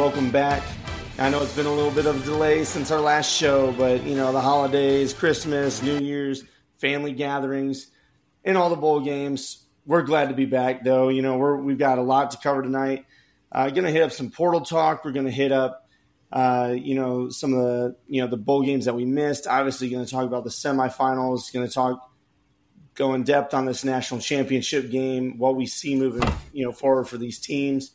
Welcome back. I know it's been a little bit of a delay since our last show, but you know, the holidays, Christmas, New Year's, family gatherings, and all the bowl games. We're glad to be back, though. You know, we're, we've got a lot to cover tonight. Uh, to hit up some portal talk. We're to hit up, uh, you know, some of the you know the bowl games that we missed. Obviously, to talk about the semifinals. To talk, go in depth on this national championship game, what we see moving, you know, forward for these teams.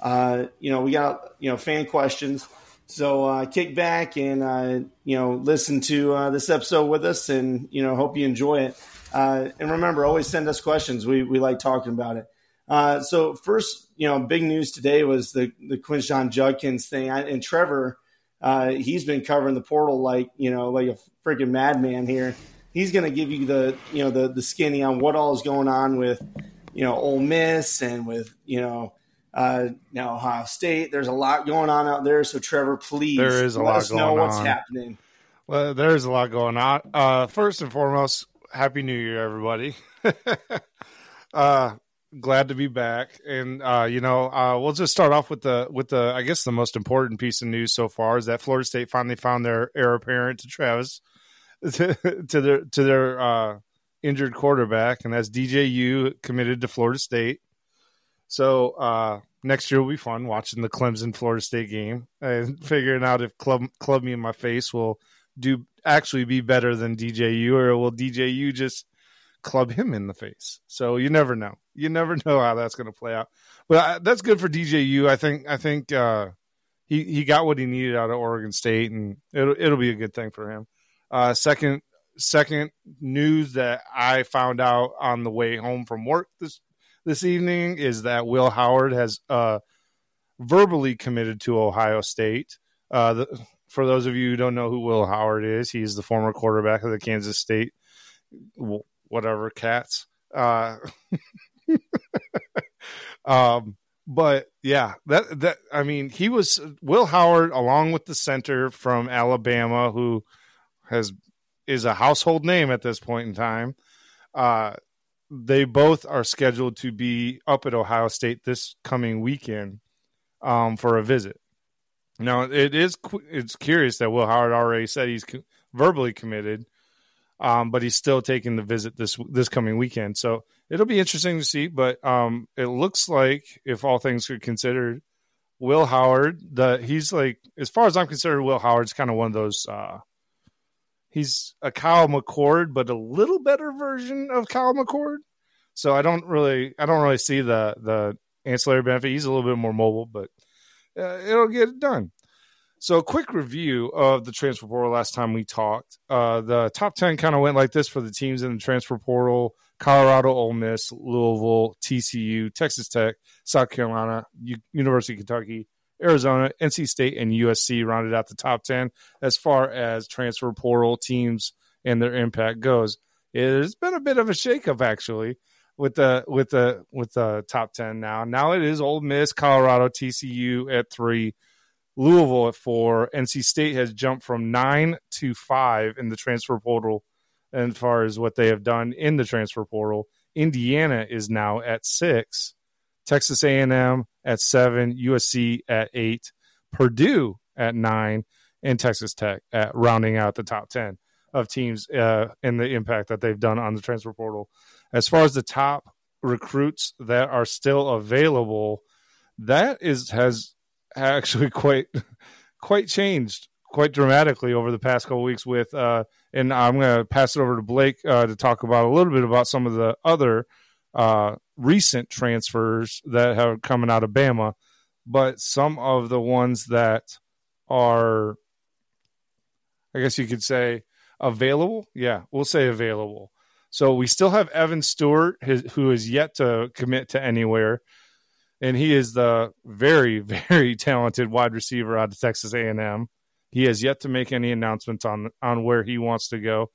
Uh, you know, we got you know fan questions. So uh, kick back and uh, you know listen to uh, this episode with us, and you know hope you enjoy it. Uh, and remember, always send us questions. We we like talking about it. Uh, so first, you know, big news today was the the Quinshon Judkins thing, I, and Trevor. Uh, he's been covering the portal like you know like a freaking madman here. He's going to give you the you know the the skinny on what all is going on with you know Ole Miss and with you know uh, now Ohio State. There's a lot going on out there. So Trevor, please there is a let lot us going know what's on. happening. Well, there's a lot going on. Uh, first and foremost, happy New Year, everybody. uh, glad to be back, and uh, you know, uh, we'll just start off with the with the I guess the most important piece of news so far is that Florida State finally found their heir apparent to Travis to, to their to their uh, injured quarterback, and that's DJU committed to Florida State. So uh, next year will be fun watching the Clemson Florida State game and figuring out if Club Club Me in my face will do actually be better than DJU or will DJU just club him in the face. So you never know. You never know how that's going to play out. But I, that's good for DJU. I think I think uh, he he got what he needed out of Oregon State and it'll it'll be a good thing for him. Uh, second second news that I found out on the way home from work this this evening is that Will Howard has uh, verbally committed to Ohio State. Uh, the, for those of you who don't know who Will Howard is, he's the former quarterback of the Kansas State, whatever cats. Uh, um, but yeah, that that I mean, he was Will Howard along with the center from Alabama, who has is a household name at this point in time. Uh, they both are scheduled to be up at Ohio State this coming weekend um, for a visit. Now it is it's curious that Will Howard already said he's verbally committed, um, but he's still taking the visit this this coming weekend. So it'll be interesting to see. But um, it looks like, if all things are considered, Will Howard, the he's like as far as I'm concerned, Will Howard's kind of one of those. Uh, he's a Kyle McCord, but a little better version of Kyle McCord. So I don't really, I don't really see the the ancillary benefit. He's a little bit more mobile, but uh, it'll get it done. So, a quick review of the transfer portal last time we talked. Uh, the top 10 kind of went like this for the teams in the transfer portal Colorado, Ole Miss, Louisville, TCU, Texas Tech, South Carolina, U- University of Kentucky, Arizona, NC State, and USC rounded out the top 10 as far as transfer portal teams and their impact goes. It's been a bit of a shakeup, actually with the with the with the top ten now. Now it is Ole Miss, Colorado, TCU at three, Louisville at four. NC State has jumped from nine to five in the transfer portal, as far as what they have done in the transfer portal. Indiana is now at six, Texas A&M at seven, USC at eight, Purdue at nine, and Texas Tech at rounding out the top ten of teams uh, and the impact that they've done on the transfer portal. As far as the top recruits that are still available, that is has actually quite quite changed quite dramatically over the past couple weeks with uh and I'm going to pass it over to Blake uh, to talk about a little bit about some of the other uh recent transfers that have coming out of Bama but some of the ones that are I guess you could say available yeah we'll say available so we still have Evan Stewart, his, who is yet to commit to anywhere, and he is the very, very talented wide receiver out of Texas A&M. He has yet to make any announcements on on where he wants to go.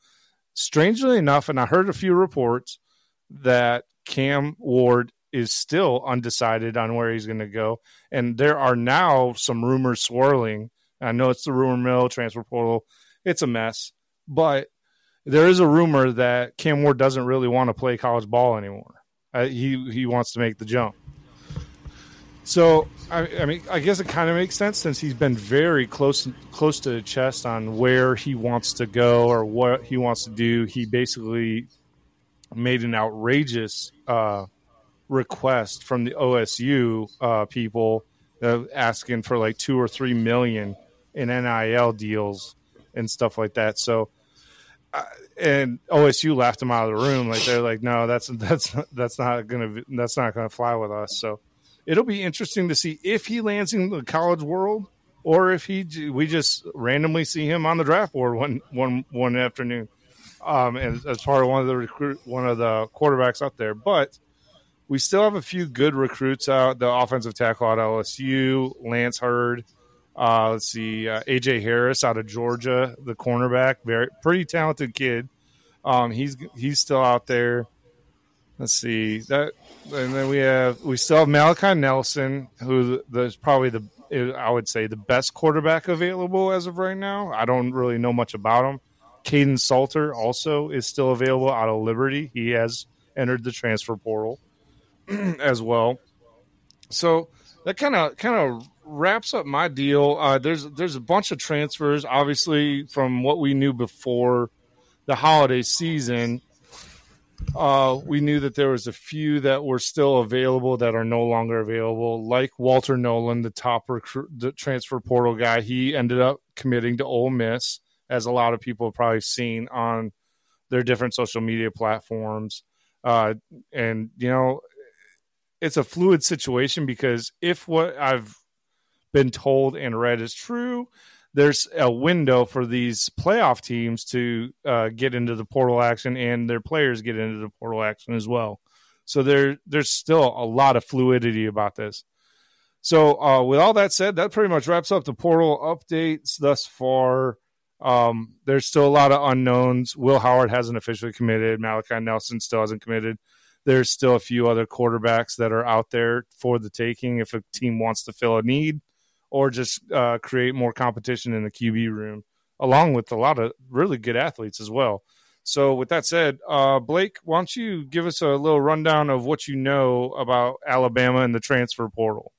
Strangely enough, and I heard a few reports that Cam Ward is still undecided on where he's going to go, and there are now some rumors swirling. I know it's the rumor mill, transfer portal, it's a mess, but there is a rumor that Cam Ward doesn't really want to play college ball anymore. Uh, he he wants to make the jump. So I, I mean, I guess it kind of makes sense since he's been very close close to the chest on where he wants to go or what he wants to do. He basically made an outrageous uh, request from the OSU uh, people uh, asking for like two or three million in NIL deals and stuff like that. So, uh, and OSU laughed him out of the room. Like they're like, no, that's that's that's not gonna that's not gonna fly with us. So, it'll be interesting to see if he lands in the college world or if he we just randomly see him on the draft board one one one afternoon. Um, and as part of one of the recruit, one of the quarterbacks out there, but we still have a few good recruits out. The offensive tackle at LSU, Lance Heard. Uh, let's see, uh, AJ Harris out of Georgia, the cornerback, very pretty talented kid. Um, he's he's still out there. Let's see that, and then we have we still have Malachi Nelson, who is probably the I would say the best quarterback available as of right now. I don't really know much about him. Kaidon Salter also is still available out of Liberty. He has entered the transfer portal. as well. So that kind of kind of wraps up my deal. Uh, there's there's a bunch of transfers, obviously from what we knew before the holiday season. Uh, we knew that there was a few that were still available that are no longer available, like Walter Nolen, the top recruit, the transfer portal guy. He ended up committing to Ole Miss, as a lot of people have probably seen on their different social media platforms. Uh, and you know, it's a fluid situation because if what I've been told and read is true, there's a window for these playoff teams to uh, get into the portal action and their players get into the portal action as well. So there, there's still a lot of fluidity about this. So uh, with all that said, that pretty much wraps up the portal updates thus far. Um, there's still a lot of unknowns. Will Howard hasn't officially committed. Malachi Nelson still hasn't committed there's still a few other quarterbacks that are out there for the taking if a team wants to fill a need or just uh, create more competition in the QB room, along with a lot of really good athletes as well. So, with that said, uh, Blake, why don't you give us a little rundown of what you know about Alabama and the transfer portal?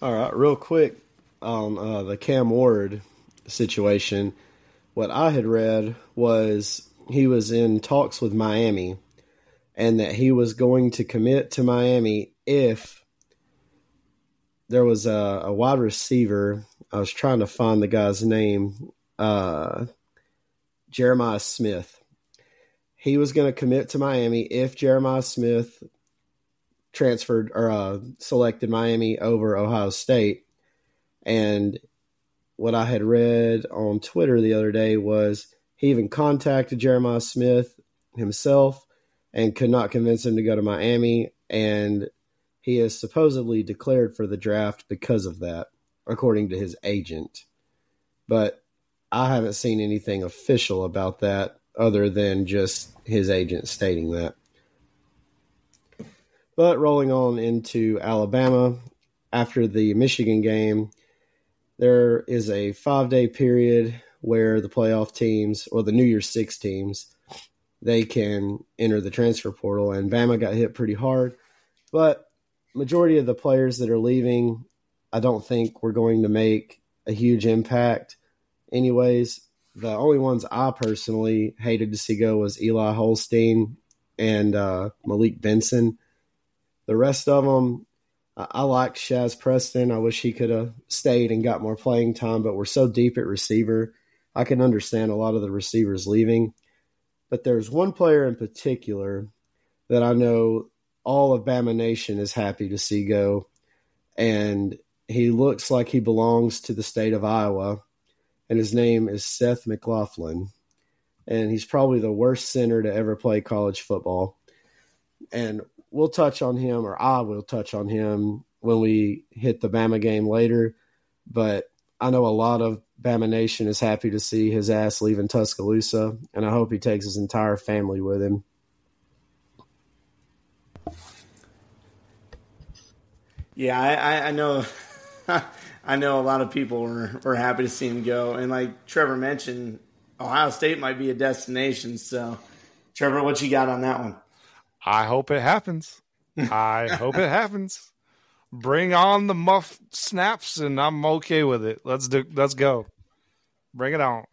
All right, real quick on uh, the Cam Ward situation. What I had read was he was in talks with Miami and that he was going to commit to Miami if there was a, a wide receiver. I was trying to find the guy's name, uh, Jeremiah Smith. He was going to commit to Miami if Jeremiah Smith transferred or uh, selected Miami over Ohio State. And what I had read on Twitter the other day was he even contacted Jeremiah Smith himself and could not convince him to go to Miami. And he is supposedly declared for the draft because of that, according to his agent. But I haven't seen anything official about that other than just his agent stating that. But rolling on into Alabama, after the Michigan game, there is a five day period where the playoff teams, or the New Year's Six teams, they can enter the transfer portal. And Bama got hit pretty hard, but majority of the players that are leaving, I don't think we're going to make a huge impact. Anyways, the only ones I personally hated to see go was Eli Holstein and uh, Malik Benson. The rest of them, I, like Shazz Preston. I wish he could have stayed and got more playing time, but we're so deep at receiver. I can understand a lot of the receivers leaving. But there's one player in particular that I know all of Bama Nation is happy to see go. And he looks like he belongs to the state of Iowa. And his name is Seth McLaughlin. And he's probably the worst center to ever play college football. And we'll touch on him, or I will touch on him when we hit the Bama game later. But I know a lot of Bama Nation is happy to see his ass leaving Tuscaloosa, and I hope he takes his entire family with him. Yeah, I, I know. I know a lot of people were, were happy to see him go, and like Trevor mentioned, Ohio State might be a destination. So, Trevor, what you got on that one? I hope it happens. I hope it happens. bring on the muff snaps, and I'm okay with it. Let's do. Let's go. Bring it on.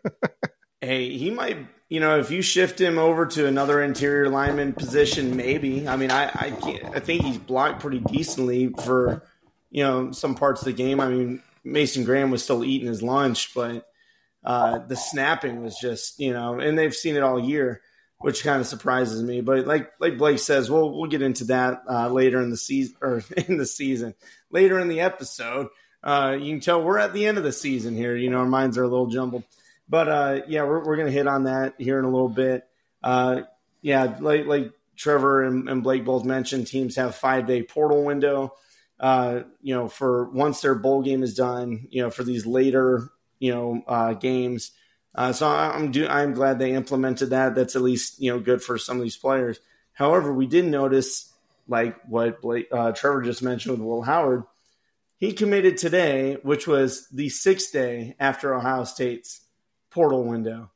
hey, he might. You know, if you shift him over to another interior lineman position, maybe. I mean, I I, I think he's blocked pretty decently for you know some parts of the game. I mean, Mason Graham was still eating his lunch, but uh, the snapping was just you know, and they've seen it all year which kind of surprises me. But like like Blake says, we'll we'll get into that uh, later in the season or in the season, later in the episode. Uh, you can tell we're at the end of the season here. You know, our minds are a little jumbled, but uh, yeah, we're we're gonna hit on that here in a little bit. Uh, yeah, like like Trevor and, and, Blake both mentioned, teams have five day portal window. Uh, you know, for once their bowl game is done, you know, for these later you know uh, games uh, so I'm do I'm glad they implemented that. That's at least you know good for some of these players. However, we did notice, like what Blake, uh, Trevor just mentioned with Will Howard, he committed today, which was the sixth day after Ohio State's portal window.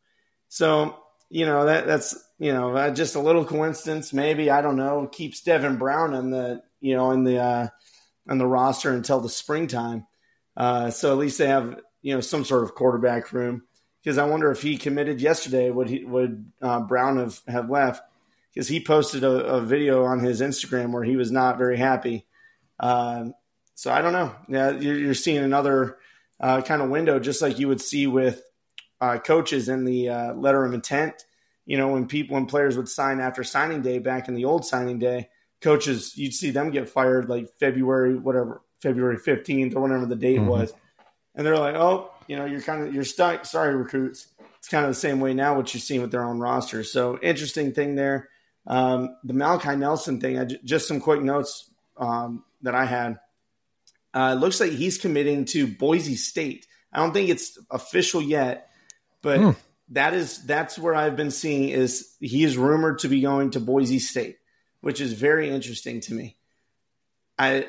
So you know that that's you know uh, just a little coincidence, maybe I don't know. Keeps Devin Brown in the you know in the uh, on the roster until the springtime. Uh, so at least they have you know some sort of quarterback room because I wonder if he committed yesterday, would he would uh, Brown have, have left? Because he posted a, a, video on his Instagram where he was not very happy. Uh, so I don't know. Yeah, you're, you're seeing another uh, kind of window, just like you would see with uh, coaches in the uh, letter of intent. You know, when people when players would sign after signing day back in the old signing day, coaches you'd see them get fired like February whatever February fifteenth or whatever the date mm-hmm. was, and they're like, oh you know, you're kind of you're stuck. Sorry, recruits. It's kind of the same way now. What you're seeing with their own rosters. So interesting thing there. Um, the Malachi Nelson thing. I, just some quick notes um, that I had. Uh, it looks like he's committing to Boise State. I don't think it's official yet, but hmm. that is that's where I've been seeing is he is rumored to be going to Boise State, which is very interesting to me. I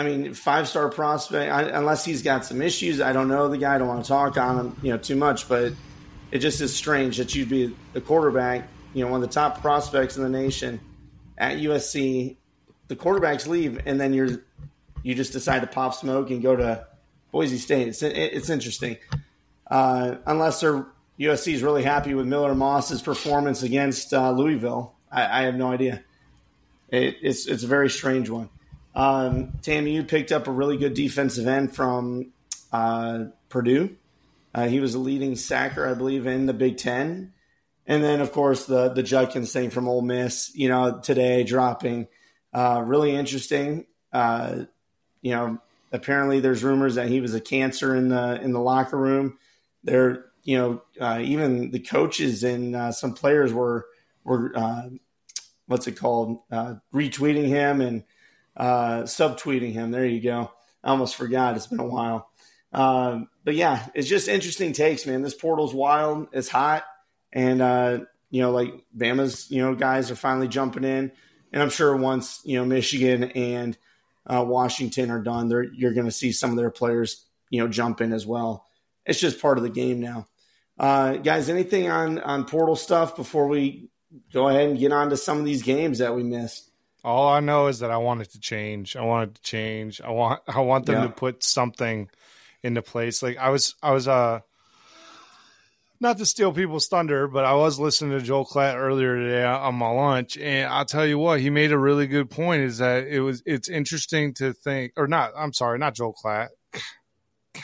I mean, five star prospect. I, unless he's got some issues, I don't know the guy. I don't want to talk on him, you know, too much. But it just is strange that you'd be the quarterback, you know, one of the top prospects in the nation at USC. The quarterbacks leave, and then you're you just decide to pop smoke and go to Boise State. It's it's interesting. Uh, unless they're USC is really happy with Miller Moss's performance against uh, Louisville, I, I, have no idea. It, it's it's a very strange one. Um, TAMU, you picked up a really good defensive end from uh, Purdue. Uh, he was a leading sacker, I believe, in the Big Ten. And then, of course, the the Judkins thing from Ole Miss, you know, today dropping. Uh, really interesting. Uh, you know, apparently there's rumors that he was a cancer in the in the locker room. There, you know, uh, even the coaches and uh, some players were were uh, what's it called retweeting him and uh, subtweeting him. There you go. I almost forgot. It's been a while. Uh, but yeah, it's just interesting takes, man. This portal's wild. It's hot. And, uh, you know, like Bama's, you know, guys are finally jumping in. And I'm sure once, you know, Michigan and uh, Washington are done, they're, you're going to see some of their players, you know, jump in as well. It's just part of the game now. Uh, guys, anything on, on portal stuff before we go ahead and get on to some of these games that we missed? All I know is that I want it to change. I want it to change. I want I want them yeah. to put something into place. Like I was I was uh not to steal people's thunder, but I was listening to Joel Klatt earlier today on my lunch, and I'll tell you what, he made a really good point. Is that it was it's interesting to think, or not? I'm sorry, not Joel Klatt.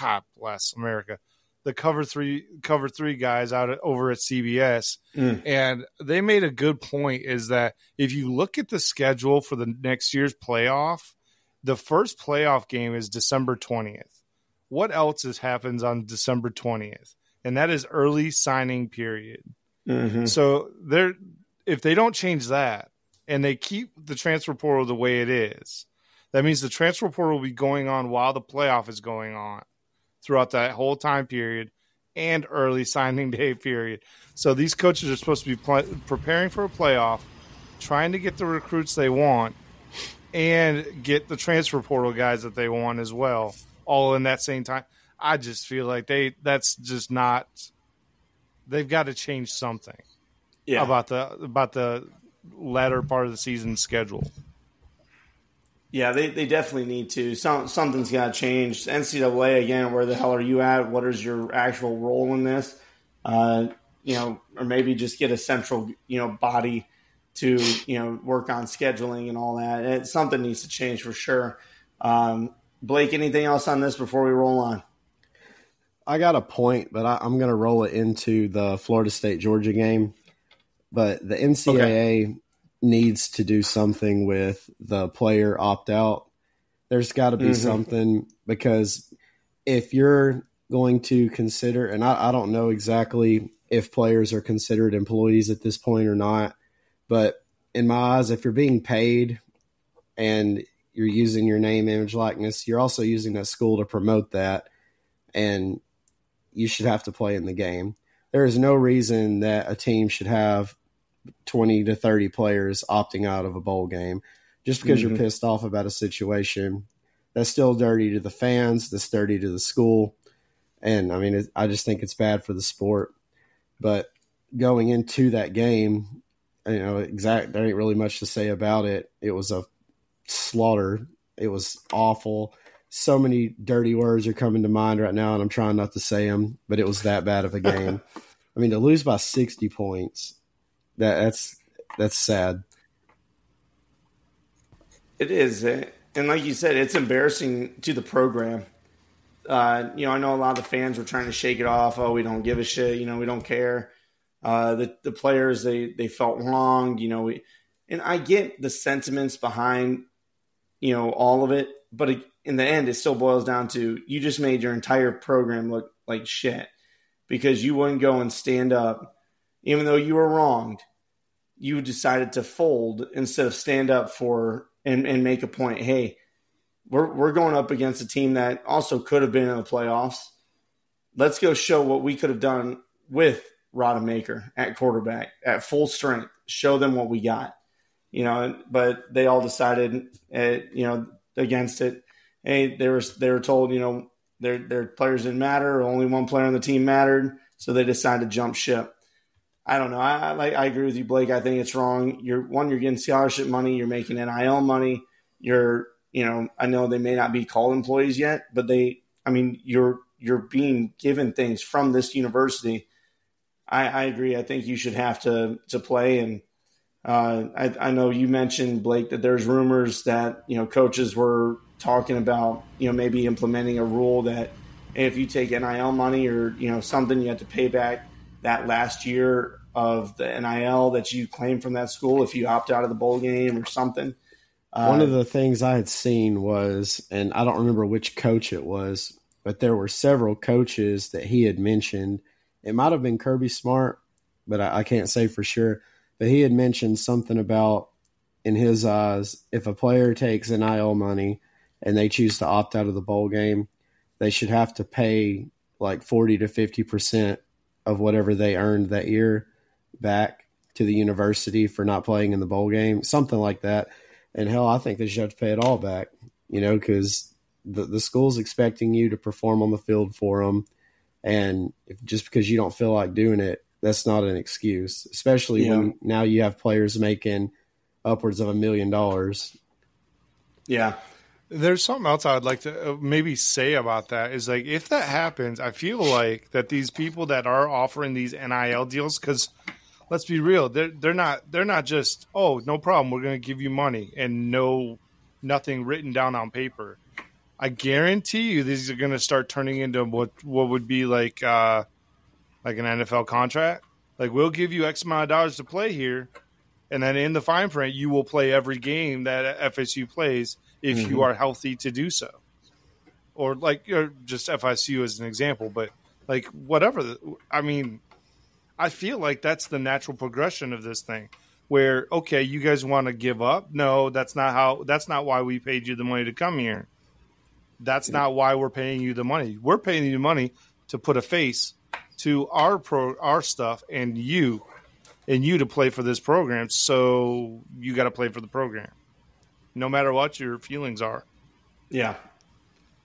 God bless America the cover three cover three guys out at, over at CBS, mm. and they made a good point. Is that if you look at the schedule for the next year's playoff, the first playoff game is December twentieth. What else is happens on December twentieth? And that is early signing period. Mm-hmm. So they're if they don't change that and they keep the transfer portal the way it is, that means the transfer portal will be going on while the playoff is going on throughout that whole time period and early signing day period. So these coaches are supposed to be pl- preparing for a playoff, trying to get the recruits they want, and get the transfer portal guys that they want as well, all in that same time. I just feel like they that's just not. They've got to change something. Yeah. about the about the latter part of the season schedule. Yeah, they, they definitely need to. Some something's got to change. NCAA again, where the hell are you at? What is your actual role in this? Uh, you know, or maybe just get a central you know body to you know work on scheduling and all that. It, something needs to change for sure. Um, Blake, anything else on this before we roll on? I got a point, but I, am going to roll it into the Florida State Georgia game. But the NCAA okay. Needs to do something with the player opt out. There's got to be mm-hmm. something because if you're going to consider, and I, I don't know exactly if players are considered employees at this point or not, but in my eyes, if you're being paid and you're using your name, image, likeness, you're also using that school to promote that. And you should have to play in the game. There is no reason that a team should have 20 to 30 players opting out of a bowl game just because mm-hmm. you're pissed off about a situation. That's still dirty to the fans, that's dirty to the school. And I mean, it, I just think it's bad for the sport. But going into that game, you know, exact, there ain't really much to say about it. It was a slaughter. It was awful so many dirty words are coming to mind right now, and I'm trying not to say them, but it was that bad of a game. I mean, to lose by 60 points, that that's that's sad. It is, and like you said, it's embarrassing to the program. Uh, you know, I know a lot of the fans were trying to shake it off. Oh, we don't give a shit. You know, we don't care. Uh, the the players they they felt wronged. You know, we and I get the sentiments behind you know all of it, but in the end, it still boils down to you just made your entire program look like shit because you wouldn't go and stand up, even though you were wronged. You decided to fold instead of stand up for and, and make a point. Hey, we're we're going up against a team that also could have been in the playoffs. Let's go show what we could have done with Rodemaker at quarterback at full strength. Show them what we got, you know. But they all decided, uh, you know, against it hey, they were they were told, you know, their their players didn't matter. Only one player on the team mattered, so they decided to jump ship. I don't know. I, I I agree with you, Blake. I think it's wrong. You're one. You're getting scholarship money. You're making NIL money. You're you know. I know they may not be called employees yet, but they. I mean, you're you're being given things from this university. I, I agree. I think you should have to to play and. Uh, I, I know you mentioned Blake that there's rumors that you know coaches were talking about you know maybe implementing a rule that if you take NIL money or you know something you have to pay back that last year of the NIL that you claim from that school if you opt out of the bowl game or something. One uh, of the things I had seen was, and I don't remember which coach it was, but there were several coaches that he had mentioned. It might have been Kirby Smart, but I, I can't say for sure. But he had mentioned something about, in his eyes, if a player takes NIL money and they choose to opt out of the bowl game, they should have to pay like 40 to 50% of whatever they earned that year back to the university for not playing in the bowl game, something like that. And hell, I think they should have to pay it all back, you know, because the, the school's expecting you to perform on the field for them. And if, just because you don't feel like doing it, that's not an excuse, especially yeah. when now you have players making upwards of a million dollars. Yeah. There's something else I'd like to uh, maybe say about that is like if that happens, I feel like that these people that are offering these NIL deals because let's be real, they're they're not they're not just oh no problem we're to give you money and no nothing written down on paper. I guarantee you these are to start turning into what what would be like uh like an NFL contract. Like we'll give you X amount of dollars to play here, and then in the fine print you will play every game that FSU plays if mm-hmm. you are healthy to do so. Or like or just FSU as an example, but like whatever. I mean, I feel like that's the natural progression of this thing. Where okay, you guys want to give up? No, that's not how. That's not why we paid you the money to come here. That's not why we're paying you the money. We're paying you money to put a face to our pro our stuff and you and you to play for this program. So you got to play for the program no matter what your feelings are. Yeah.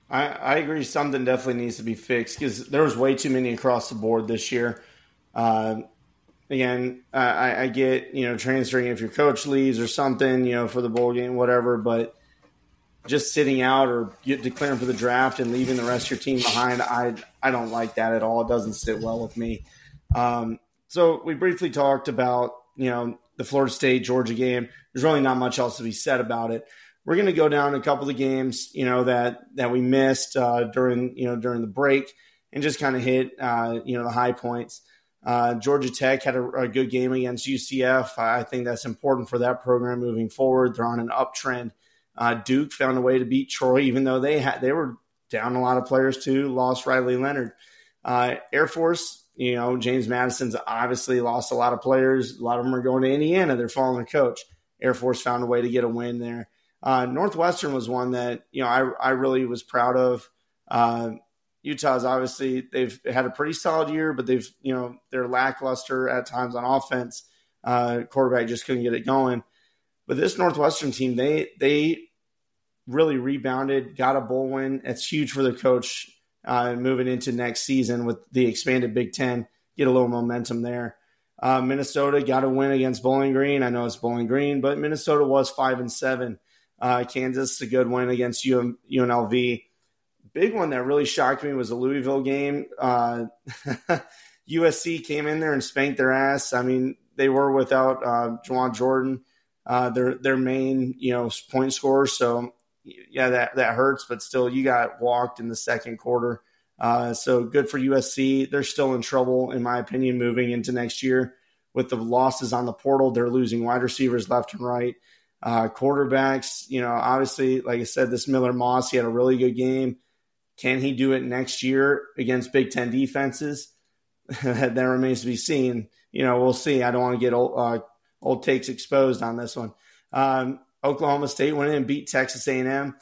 I, I agree. Something definitely needs to be fixed because there was way too many across the board this year. Uh, again, I, I get you know transferring if your coach leaves or something, you know, for the bowl game, whatever. But just sitting out or declaring for the draft and leaving the rest of your team behind, I I don't like that at all. It doesn't sit well with me. Um, so we briefly talked about you know the Florida State Georgia game. There's really not much else to be said about it. We're going to go down a couple of games, you know that that we missed uh, during you know during the break, and just kind of hit uh, you know the high points. Uh, Georgia Tech had a, a, good game against UCF. I think that's important for that program moving forward. They're on an uptrend. Uh, Duke found a way to beat Troy, even though they had they were down a lot of players too. Lost Riley Leonard. Uh, Air Force, you know, James Madison's obviously lost a lot of players. A lot of them are going to Indiana. They're following their coach. Air Force found a way to get a win there. Uh, Northwestern was one that you know I I really was proud of. Uh, Utah's obviously they've had a pretty solid year, but they've you know they're lackluster at times on offense. Uh, quarterback just couldn't get it going. But this Northwestern team, they they really rebounded, got a bowl win. It's huge for the coach uh, moving into next season with the expanded Big Ten. Get a little momentum there. Uh, Minnesota got a win against Bowling Green. I know it's Bowling Green, but Minnesota was five and seven. Uh, Kansas a good win against UM, UNLV big one that really shocked me was the Louisville game. Uh, USC came in there and spanked their ass. I mean, they were without uh, Jawhar Jordan, uh, their their main you know point scorer. So yeah, that that hurts, but still, you got walked in the second quarter. Uh, so good for USC. They're still in trouble, in my opinion, moving into next year with the losses on the portal. They're losing wide receivers left and right. Uh, quarterbacks, you know, obviously, like I said, this Miller Moss, he had a really good game. Can he do it next year against Big Ten defenses? that remains to be seen. You know, we'll see. I don't want to get old, uh, old takes exposed on this one. Um, Oklahoma State went in and beat Texas A&M.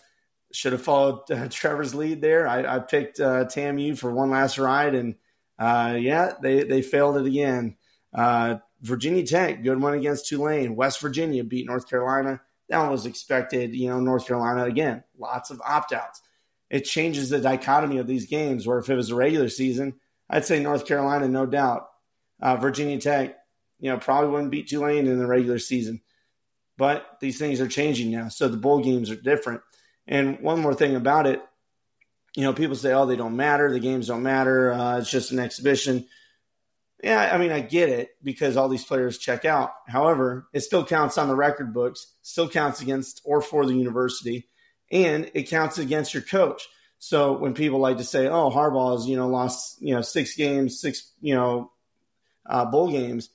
Should have followed uh, Trevor's lead there. I, I picked uh, TAMU for one last ride, and uh, yeah, they they failed it again. Uh, Virginia Tech, good one against Tulane. West Virginia beat North Carolina. That one was expected. You know, North Carolina again, lots of opt outs it changes the dichotomy of these games. Where if it was a regular season, I'd say North Carolina, no doubt. Uh, Virginia Tech, you know, probably wouldn't beat Tulane in the regular season. But these things are changing now. So the bowl games are different. And one more thing about it, you know, people say, oh, they don't matter. The games don't matter. Uh, it's just an exhibition. Yeah, I mean, I get it because all these players check out. However, it still counts on the record books, still counts against or for the university and it counts against your coach. So when people like to say, "Oh, Harbaugh's you know lost you know six games, six you know uh, bowl games,"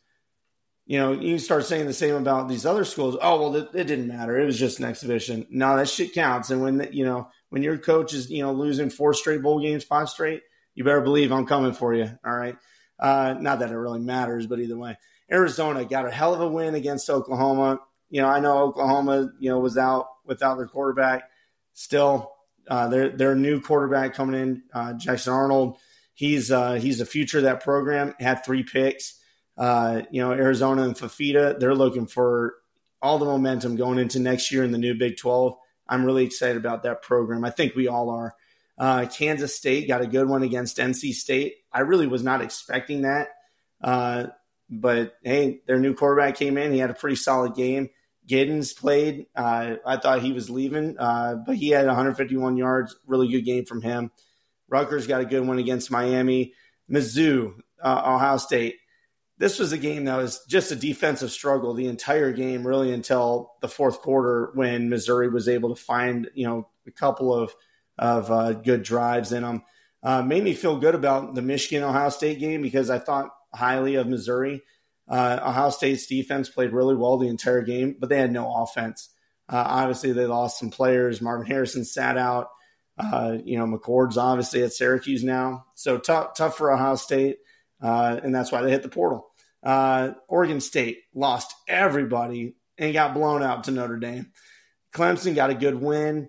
you know you start saying the same about these other schools. Oh well, it, it, didn't matter. It was just an exhibition. No, that shit counts. And when the, you know when your coach is you know losing four straight bowl games, five straight, you better believe I'm coming for you. All right. Uh, not that it really matters, but either way, Arizona got a hell of a win against Oklahoma. You know, I know Oklahoma, you know, was out without their quarterback still. Uh, their their new quarterback coming in, uh, Jackson Arnold. He's uh, he's the future of that program. Had three picks. Uh, you know, Arizona and Fifita, they're looking for all the momentum going into next year in the new Big Twelve. I'm really excited about that program. I think we all are. Uh, Kansas State got a good one against NC State. I really was not expecting that. Uh, but hey, their new quarterback came in. He had a pretty solid game. Giddens played. Uh, I thought he was leaving, uh, but he had 151 yards. Really good game from him. Rutgers got a good one against Miami. Mizzou, uh, Ohio State. This was a game that was just a defensive struggle the entire game, really until the fourth quarter when Missouri was able to find you know a couple of of uh, good drives in them. Uh, made me feel good about the Michigan Ohio State game because I thought highly of Missouri. Uh, Ohio State's defense played really well the entire game, but they had no offense. Uh, obviously, they lost some players. Marvin Harrison sat out. Uh, you know, McCord's obviously at Syracuse now, so tough, tough for Ohio State, uh, and that's why they hit the portal. Uh, Oregon State lost everybody and got blown out to Notre Dame. Clemson got a good win.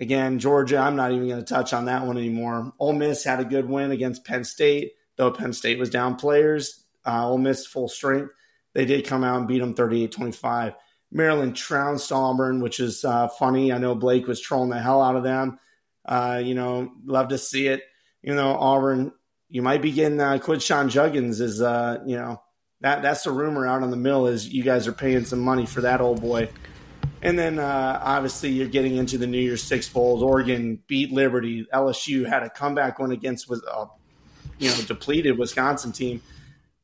Again, Georgia, I'm not even going to touch on that one anymore. Ole Miss had a good win against Penn State, though Penn State was down players uh, Ole Miss full strength. They did come out and beat them 38 25. Maryland trounced Auburn, which is uh, funny. I know Blake was trolling the hell out of them. Uh, you know, love to see it. You know, Auburn, you might be getting uh, Judkins is, uh, you know, that that's the rumor out on the mill is you guys are paying some money for that old boy. And then uh, obviously you're getting into the New Year's Six bowls. Oregon beat Liberty. LSU had a comeback one against was a you know depleted Wisconsin team.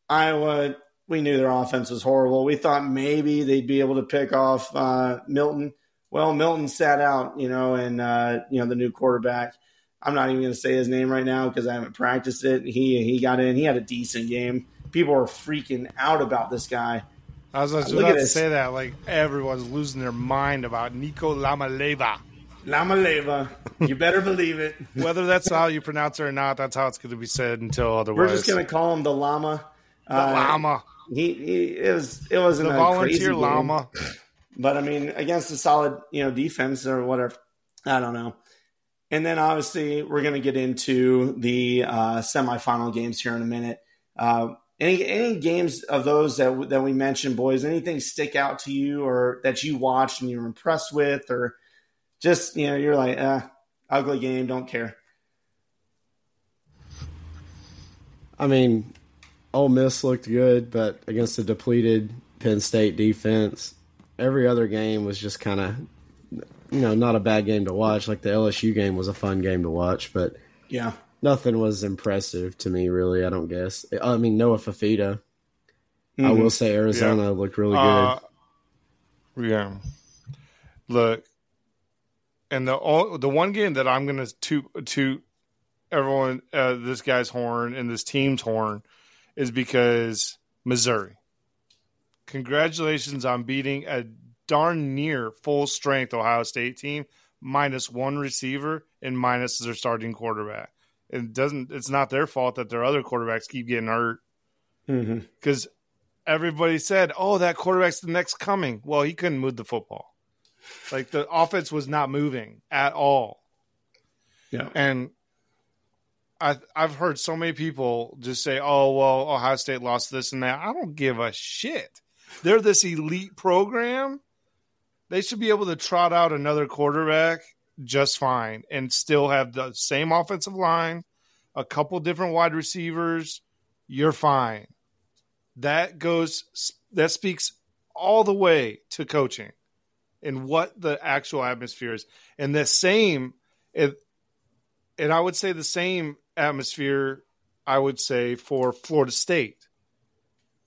Iowa, we knew their offense was horrible. We thought maybe they'd be able to pick off uh, Milton. Well, Milton sat out, you know, and uh, you know the new quarterback. I'm not even going to say his name right now because I haven't practiced it. He he got in. He had a decent game. People are freaking out about this guy. I was, just about to say that. Like everyone's losing their mind about Nico Lamaleva. Lamaleva. You better believe it. Whether that's how you pronounce it or not, that's how it's going to be said until otherwise. We're just going to call him the llama. The uh, llama. He, he it was it wasn't the a volunteer llama. But I mean, against a solid you know defense or whatever. I don't know. And then obviously we're going to get into the uh, semifinal games here in a minute. Uh, any any games of those that that we mentioned, boys? Anything stick out to you or that you watched and you were impressed with, or just you know you're like, uh, ugly game, don't care. I mean, Ole Miss looked good, but against the depleted Penn State defense, every other game was just kind of, you know, not a bad game to watch. Like the LSU game was a fun game to watch, but yeah, nothing was impressive to me really. I don't guess. I mean, Noah Fifita. Mm-hmm. I will say Arizona yeah. looked really uh, good. Yeah. Look, and the the one game that I'm gonna to to everyone uh, this guy's horn and this team's horn is because Missouri. Congratulations on beating a darn near full strength Ohio State team, minus one receiver and minus their starting quarterback. It doesn't. It's not their fault that their other quarterbacks keep getting hurt. Because mm-hmm. everybody said, "Oh, that quarterback's the next coming." Well, he couldn't move the football. Like the offense was not moving at all. Yeah, and I, I've heard so many people just say, "Oh, well, Ohio State lost this and that." I don't give a shit. They're this elite program. They should be able to trot out another quarterback just fine and still have the same offensive line, a couple different wide receivers. You're fine. That goes. That speaks all the way to coaching and what the actual atmosphere is. And the same, and I would say the same atmosphere, I would say, for Florida State.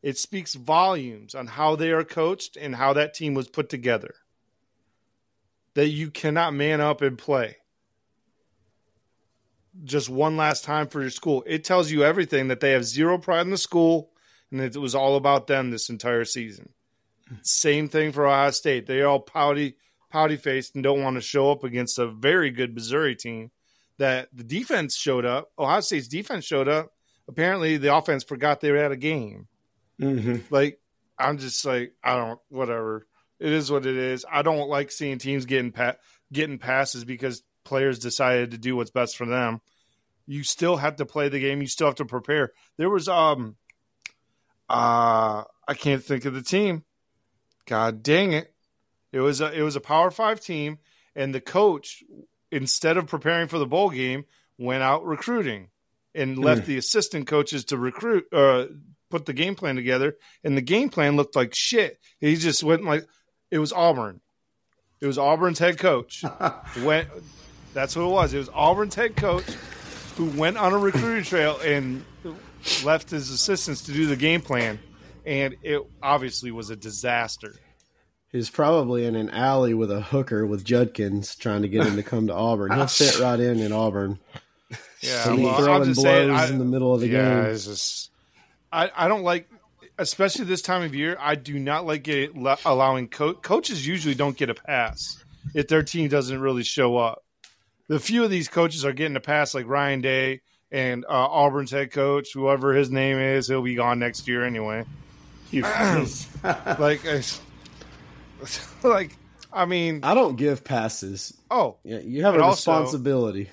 It speaks volumes on how they are coached and how that team was put together. That you cannot man up and play just one last time for your school. It tells you everything that they have zero pride in the school and it was all about them this entire season. Same thing for Ohio State. They're all pouty, pouty faced and don't want to show up against a very good Missouri team that the defense showed up. Ohio State's defense showed up. Apparently, the offense forgot they had a game. Mm-hmm. Like, I'm just like, I don't, whatever. It is what it is. I don't like seeing teams getting pa- getting passes because players decided to do what's best for them. You still have to play the game. You still have to prepare. There was um, uh, I can't think of the team. God dang it! It was a it was a Power Five team, and the coach instead of preparing for the bowl game, went out recruiting and left mm. the assistant coaches to recruit, uh, put the game plan together. And the game plan looked like shit. He just went like it was Auburn. It was Auburn's head coach. went. That's what it was. It was Auburn's head coach who went on a recruiting trail and left his assistants to do the game plan, and it obviously was a disaster. He's probably in an alley with a hooker with Judkins trying to get him to come to Auburn. He'll fit right in in Auburn. Yeah, well, throwing blows saying, I, in the middle of the yeah, game. Just, I, I don't like, especially this time of year. I do not like it, allowing co- coaches usually don't get a pass if their team doesn't really show up. The few of these coaches are getting a pass, like Ryan Day and uh, Auburn's head coach, whoever his name is. He'll be gone next year anyway. like. like, I mean, I don't give passes. Oh, yeah, you have a responsibility.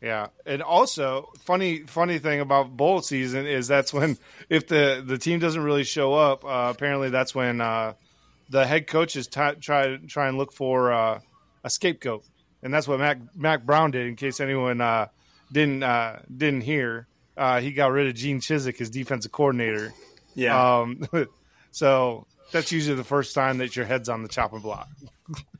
Yeah, and also funny funny thing about bowl season is that's when if the the team doesn't really show up, uh, apparently that's when uh, the head coaches t- try try and look for uh, a scapegoat, and that's what Mack Mack Brown did. In case anyone uh, didn't uh, didn't hear, uh, he got rid of Gene Chizik, his defensive coordinator. Yeah. Um, so that's usually the first time that your head's on the chopping block.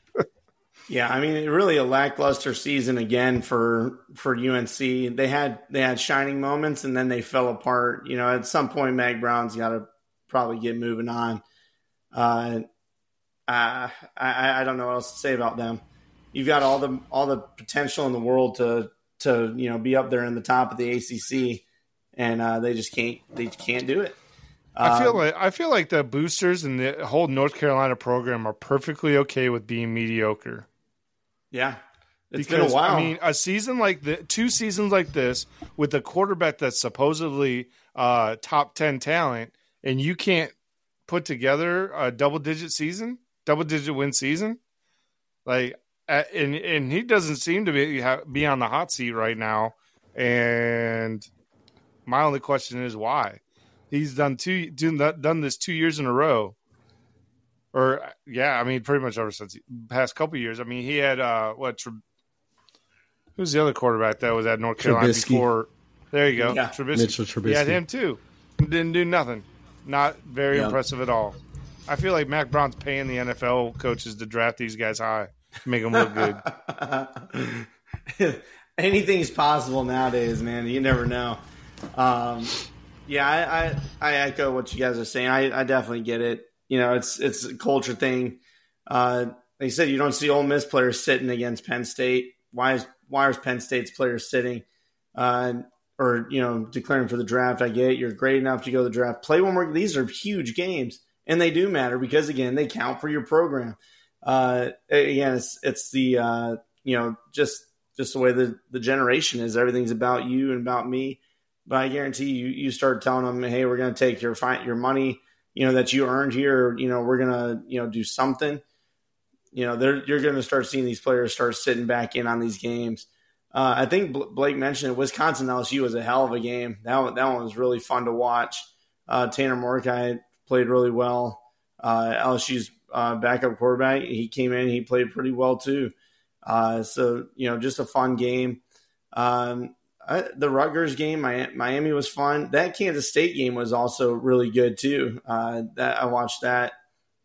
Yeah, I mean, really a lackluster season again for for UNC. They had they had shining moments, and then they fell apart. You know, at some point, Mack Brown's got to probably get moving on. Uh, uh, I I don't know what else to say about them. You've got all the all the potential in the world to to you know be up there in the top of the ACC, and uh, they just can't they can't do it. I feel like I feel like the boosters and the whole North Carolina program are perfectly okay with being mediocre. Yeah. It's because, been a while. I mean, a season like the two seasons like this with a quarterback that's supposedly uh, top ten talent, and you can't put together a double digit season, double digit win season, like, and and he doesn't seem to be be on the hot seat right now. And my only question is why he's done two done this two years in a row or yeah, I mean, pretty much ever since the past couple years. I mean, he had uh, what? who's the other quarterback that was at North Carolina Trubisky. before? There you go, Yeah. Trubisky. Mitchell Trubisky. He had him too. Didn't do nothing. Not very Yeah. impressive at all. I feel like Mack Brown's paying the NFL coaches to draft these guys high, make them look good. Anything's possible nowadays, man. You never know. Um, yeah, I, I, I echo what you guys are saying. I, I definitely get it. You know, it's it's a culture thing. Uh, like you said, you don't see Ole Miss players sitting against Penn State. Why is why is Penn State's players sitting? Uh, or you know, declaring for the draft. I get it. You're great enough to go to the draft. Play one more. These are huge games, and they do matter because again, they count for your program. Uh, again, it's it's the uh, you know just just the way the the generation is. Everything's about you and about me. But I guarantee you, you start telling them, "Hey, we're going to take your fi- your money, you know, that you earned here. You know, we're to you know do something." You know, they're you're to start seeing these players start sitting back in on these games. Uh, I think Bl- Blake mentioned. Wisconsin LSU was a hell of a game. That one, that one was really fun to watch. Uh, Tanner Mordecai played really well. Uh, LSU's uh, backup quarterback, he came in, he played pretty well too. Uh, so you know, just a fun game. Um, I, the Rutgers game, Miami was fun. That Kansas State game was also really good too. Uh, that I watched that.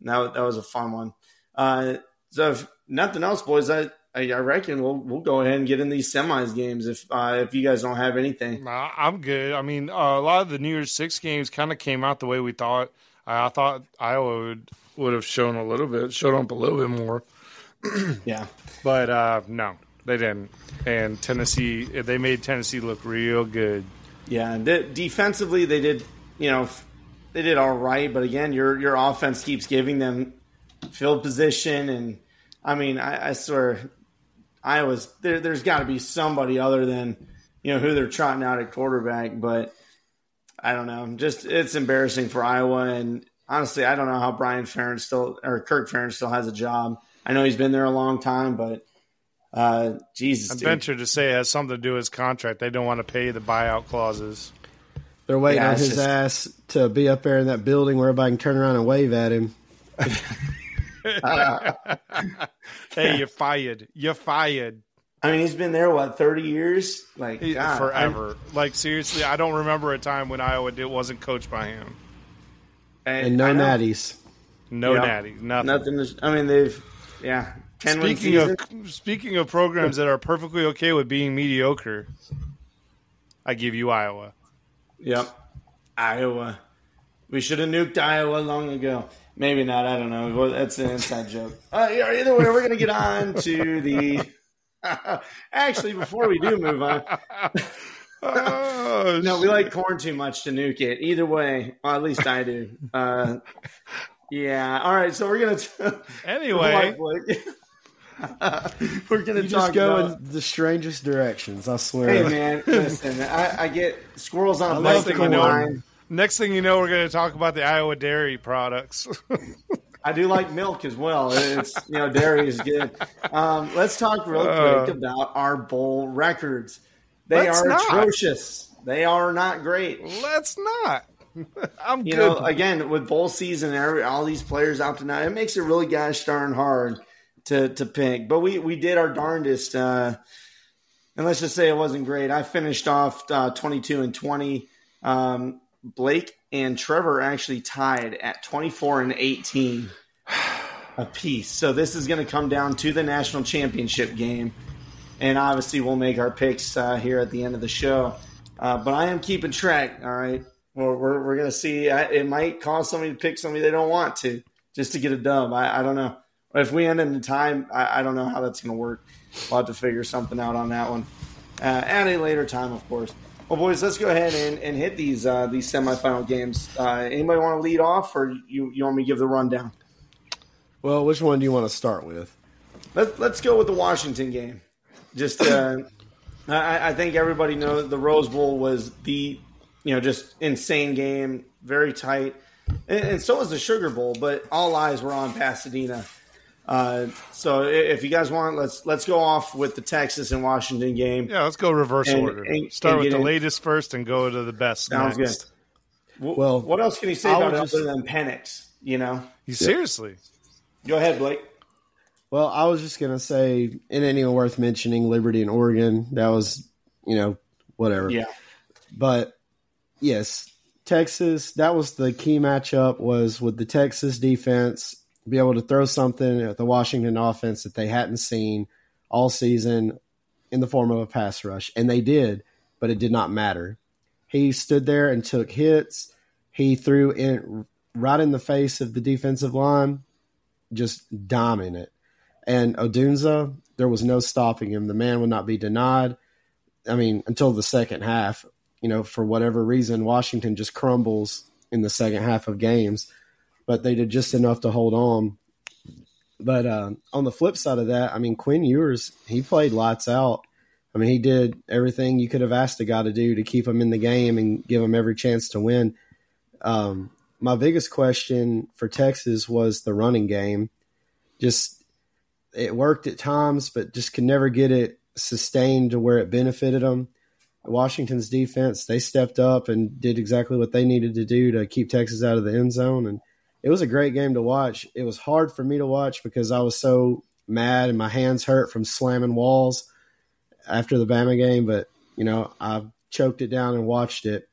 That that was a fun one. Uh, so if nothing else, boys, I I reckon we'll we'll go ahead and get in these semis games if uh, if you guys don't have anything. Nah, I'm good. I mean, uh, a lot of the New Year's Six games kind of came out the way we thought. I, I thought Iowa would would have shown a little bit, showed up a little bit more, Yeah, but uh, no, they didn't. And Tennessee, they made Tennessee look real good. yeah. De- defensively, they did you know they did all right, but again, your your offense keeps giving them field position, and I mean, I, I swear, Iowa's there. There's got to be somebody other than you know who they're trotting out at quarterback, but I don't know. Just it's embarrassing for Iowa, and honestly, I don't know how Brian Ferentz still or Kirk Ferentz still has a job. I know he's been there a long time, but uh, Jesus, I dude. venture to say it has something to do with his contract. They don't want to pay the buyout clauses. They're waiting Yeah, on his just- ass to be up there in that building where everybody can turn around and wave at him. Hey, you're fired. You're fired. I mean, he's been there what thirty years, like God, I- forever. like seriously, I don't remember a time when Iowa did, wasn't coached by him. and, And no I natties. No Yeah. natty, nothing. Nothing. Is, I mean, they've yeah. Ten Speaking of speaking of programs that are perfectly okay with being mediocre, I give you Iowa. Yep. Iowa. We should have nuked Iowa long ago. Maybe not. I don't know. Well, that's an inside joke. Uh, yeah, either way, we're going to get on to the. Actually, before we do move on, Oh, no, we like corn too much to nuke it. Either way, well, at least I do. Uh, yeah. All right. So we're going to. Anyway, we're going to You talk just go about. in the strangest directions. I swear. Hey man, listen. I, I get squirrels on a Next thing bicycle you know, next thing you know, we're going to talk about the Iowa dairy products. I do like milk as well. It's you know dairy is good. Um, let's talk real Uh. quick about our bowl records. They are not. atrocious. They are not great. Let's not. I'm You good. know, again with bowl season, every, all these players out tonight, it makes it really gosh darn hard to to pick. But we we did our darndest. Uh, and let's just say it wasn't great. I finished off uh, 22 and 20. Um, Blake and Trevor actually tied at 24 and 18 apiece. So this is going to come down to the national championship game. And obviously, we'll make our picks uh, here at the end of the show. Uh, but I am keeping track. All right. Well, we're, we're going to see. I, it might cause somebody to pick somebody they don't want to just to get a dub. I, I don't know. If we end in time, I, I don't know how that's going to work. We'll have to figure something out on that one uh, at a later time, of course. Well, boys, let's go ahead and, and hit these uh, these semifinal games. Uh, anybody want to lead off, or you you want me to give the rundown? Well, which one do you want to start with? Let's let's go with the Washington game. Just, uh, I, I think everybody knows the Rose Bowl was the you know just insane game, very tight, and, and so was the Sugar Bowl. But all eyes were on Pasadena. Uh, so if you guys want, let's let's go off with the Texas and Washington game. Yeah, let's go reverse and, order. And, Start and with the in. latest first and go to the best. Sounds next. good. Well, what else can you say about just, it other than Penix? You know, seriously. Go ahead, Blake. Well, I was just gonna say, it ain't even worth mentioning Liberty and Oregon. That was, you know, whatever. Yeah. But yes, Texas. That was the key matchup. Was with the Texas defense be able to throw something at the Washington offense that they hadn't seen all season in the form of a pass rush. And they did, but it did not matter. He stood there and took hits. He threw in right in the face of the defensive line, just dominant. And Odunze, there was no stopping him. The man would not be denied. I mean, until the second half, you know, for whatever reason, Washington just crumbles in the second half of games but they did just enough to hold on. But uh, on the flip side of that, I mean, Quinn Ewers, he played lights out. I mean, he did everything you could have asked a guy to do to keep him in the game and give him every chance to win. Um, my biggest question for Texas was the running game. Just it worked at times, but just could never get it sustained to where it benefited them. Washington's defense, they stepped up and did exactly what they needed to do to keep Texas out of the end zone. And it was a great game to watch. It was hard for me to watch because I was so mad and my hands hurt from slamming walls after the Bama game, but you know, I choked it down and watched it.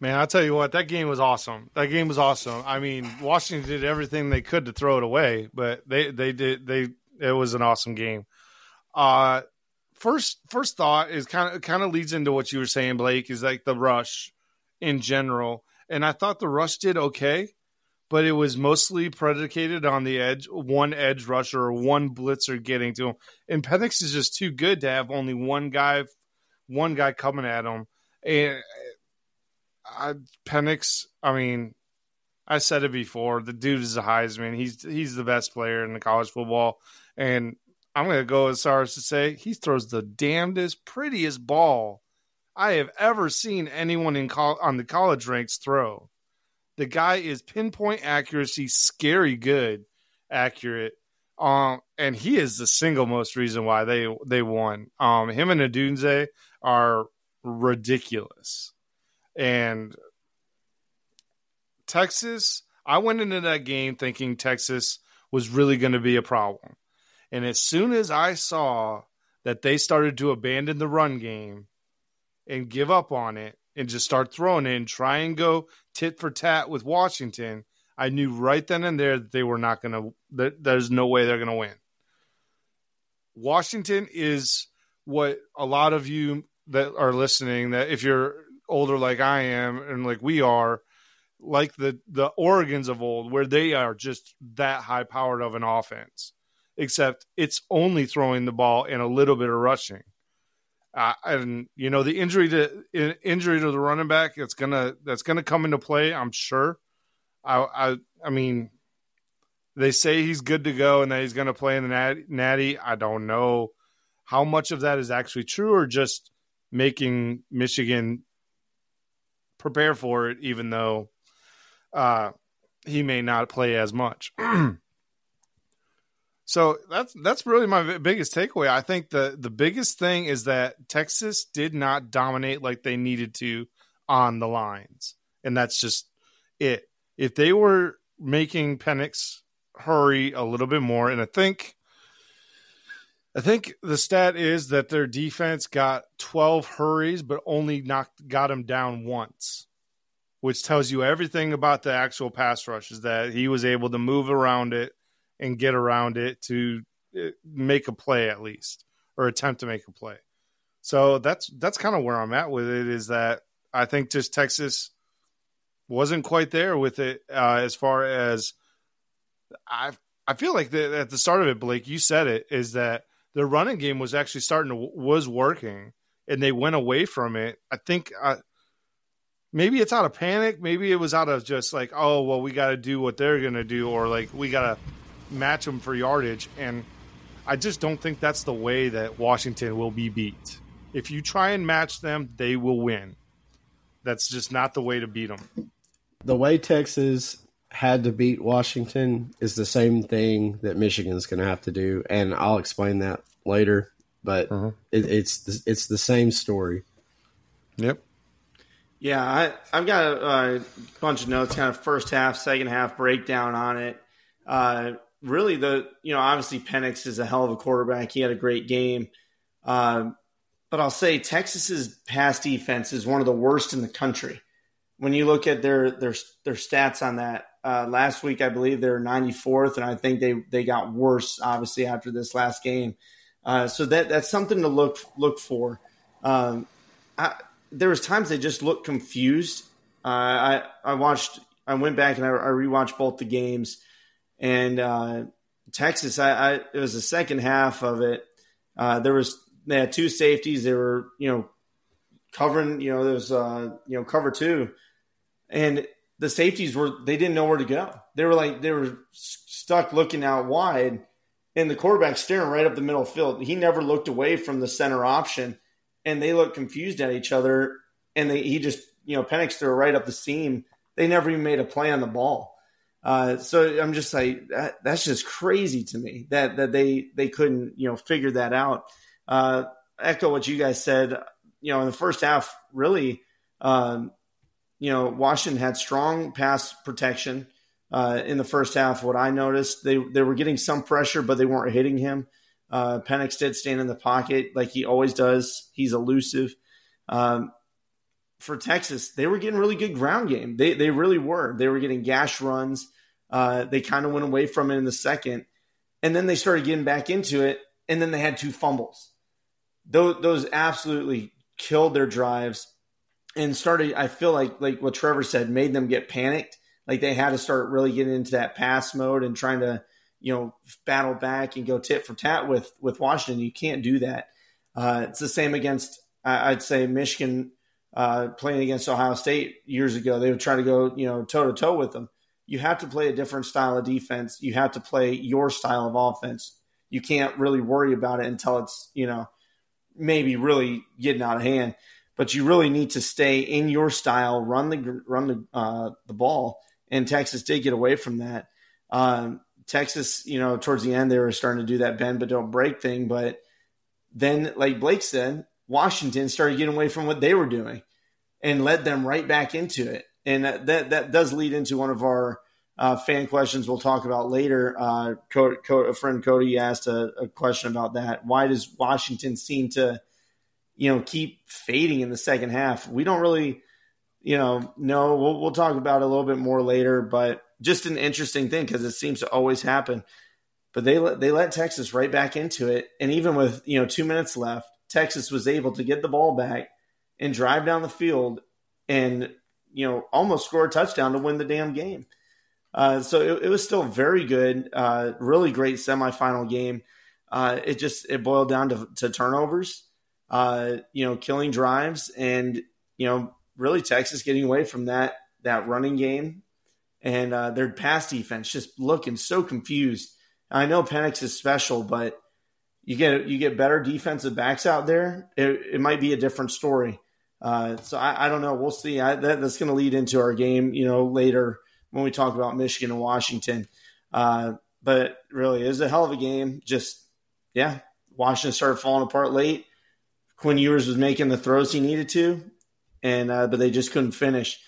Man, I'll tell you what, that game was awesome. That game was awesome. I mean, Washington did everything they could to throw it away, but they they did they it was an awesome game. Uh first first thought is kind of kind of leads into what you were saying, Blake, is like the rush in general and I thought the rush did okay, but it was mostly predicated on the edge, one edge rusher or one blitzer getting to him. And Penix is just too good to have only one guy, one guy coming at him. And I, Penix, I mean, I said it before. The dude is a Heisman. He's he's the best player in the college football, and I'm going to go as far as to say he throws the damnedest, prettiest ball I have ever seen anyone in col- on the college ranks throw. The guy is pinpoint accuracy, scary good, accurate. Um, and he is the single most reason why they they won. Um, him and Odunze are ridiculous, and Texas. I went into that game thinking Texas was really going to be a problem, and as soon as I saw that they started to abandon the run game and give up on it and just start throwing it and try and go tit for tat with Washington, I knew right then and there that they were not going to, that there's no way they're going to win. Washington is what a lot of you that are listening, that if you're older like I am and like we are, like the the Oregons of old, where they are just that high powered of an offense, except it's only throwing the ball and a little bit of rushing. Uh, and you know the injury to injury to the running back it's gonna that's gonna come into play. I'm sure. I I, I mean, they say he's good to go and that he's gonna play in the natty. I don't know how much of that is actually true or just making Michigan prepare for it, even though uh, he may not play as much. So that's that's really my biggest takeaway. I think the the biggest thing is that Texas did not dominate like they needed to on the lines, and that's just it. If they were making Penix hurry a little bit more, and I think I think the stat is that their defense got 12 hurries, but only knocked got him down once, which tells you everything about the actual pass rush. Is that he was able to move around it and get around it to uh, make a play at least, or attempt to make a play. So that's that's kind of where I'm at with it. Is that I think just Texas wasn't quite there with it uh, as far as I I feel like the, at the start of it, Blake, you said it is that their running game was actually starting to was working, and they went away from it. I think uh, maybe it's out of panic, maybe it was out of just like, oh well, we got to do what they're gonna do, or like we got to match them for yardage, and I just don't think that's the way that Washington will be beat. If you try and match them, they will win. That's just not the way to beat them. The way Texas had to beat Washington is the same thing that Michigan's going to have to do, and I'll explain that later. But uh-huh. it, it's it's the same story. Yep. Yeah, I, I've got a, a, bunch of notes, kind of first half, second half breakdown on it. Uh, really, the you know obviously Penix is a hell of a quarterback. He had a great game, uh, but I'll say Texas's pass defense is one of the worst in the country. When you look at their their their stats on that, uh, last week, I believe they're 94th, and I think they they got worse obviously after this last game. Uh, so that that's something to look look for. Um, I, there was times they just looked confused. Uh, I I watched, I went back and I, I rewatched both the games, and uh, Texas. I, I, it was the second half of it. Uh, there was they had two safeties. They were you know covering. You know there was uh, you know cover two, and the safeties were they didn't know where to go. They were like they were stuck looking out wide, and the quarterback staring right up the middle field. He never looked away from the center option, and they looked confused at each other. And they, he just you know Penix threw right up the seam. They never even made a play on the ball. Uh, so I'm just like that, that's just crazy to me that that they they couldn't you know figure that out. Uh, echo what you guys said. You know, in the first half, really. Um, you know, Washington had strong pass protection uh, in the first half. What I noticed, they they were getting some pressure, but they weren't hitting him. Uh, Penix did stand in the pocket like he always does. He's elusive. Um, for Texas, they were getting really good ground game. They they really were. They were getting gash runs. Uh, they kind of went away from it in the second, and then they started getting back into it. And then they had two fumbles. Those, those absolutely killed their drives and started I feel like like what Trevor said made them get panicked. Like they had to start really getting into that pass mode and trying to, you know, battle back and go tit for tat with with Washington. You can't do that. Uh, it's the same against I'd say Michigan uh, playing against Ohio State years ago. They would try to go, you know, toe to toe with them. You have to play a different style of defense. You have to play your style of offense. You can't really worry about it until it's, you know, maybe really getting out of hand but you really need to stay in your style, run the run the uh, the ball. And Texas did get away from that. Um, Texas, you know, towards the end they were starting to do that bend but don't break thing, but then, like Blake said, Washington started getting away from what they were doing and led them right back into it. And that that, that does lead into one of our uh, fan questions we'll talk about later. Uh, a friend Cody asked a, a, question about that. Why does Washington seem to you know, keep fading in the second half. We don't really, you know, know. We'll, we'll talk about it a little bit more later, but just an interesting thing because it seems to always happen. But they let they let Texas right back into it, and even with you know two minutes left, Texas was able to get the ball back and drive down the field and you know almost score a touchdown to win the damn game. Uh, so it, it, was still very good, uh, really great semifinal game. Uh, it just it boiled down to, to turnovers uh, you know, killing drives and, you know, really Texas getting away from that, that running game and uh, their pass defense just looking so confused. I know Penix is special, but you get you get better defensive backs out there, it, it might be a different story. Uh, so I, I, don't know. We'll see. I, that, that's going to lead into our game, you know, later when we talk about Michigan and Washington. Uh, but really, it was a hell of a game. Just yeah, Washington started falling apart late. Quinn Ewers was making the throws he needed to, and uh, but they just couldn't finish.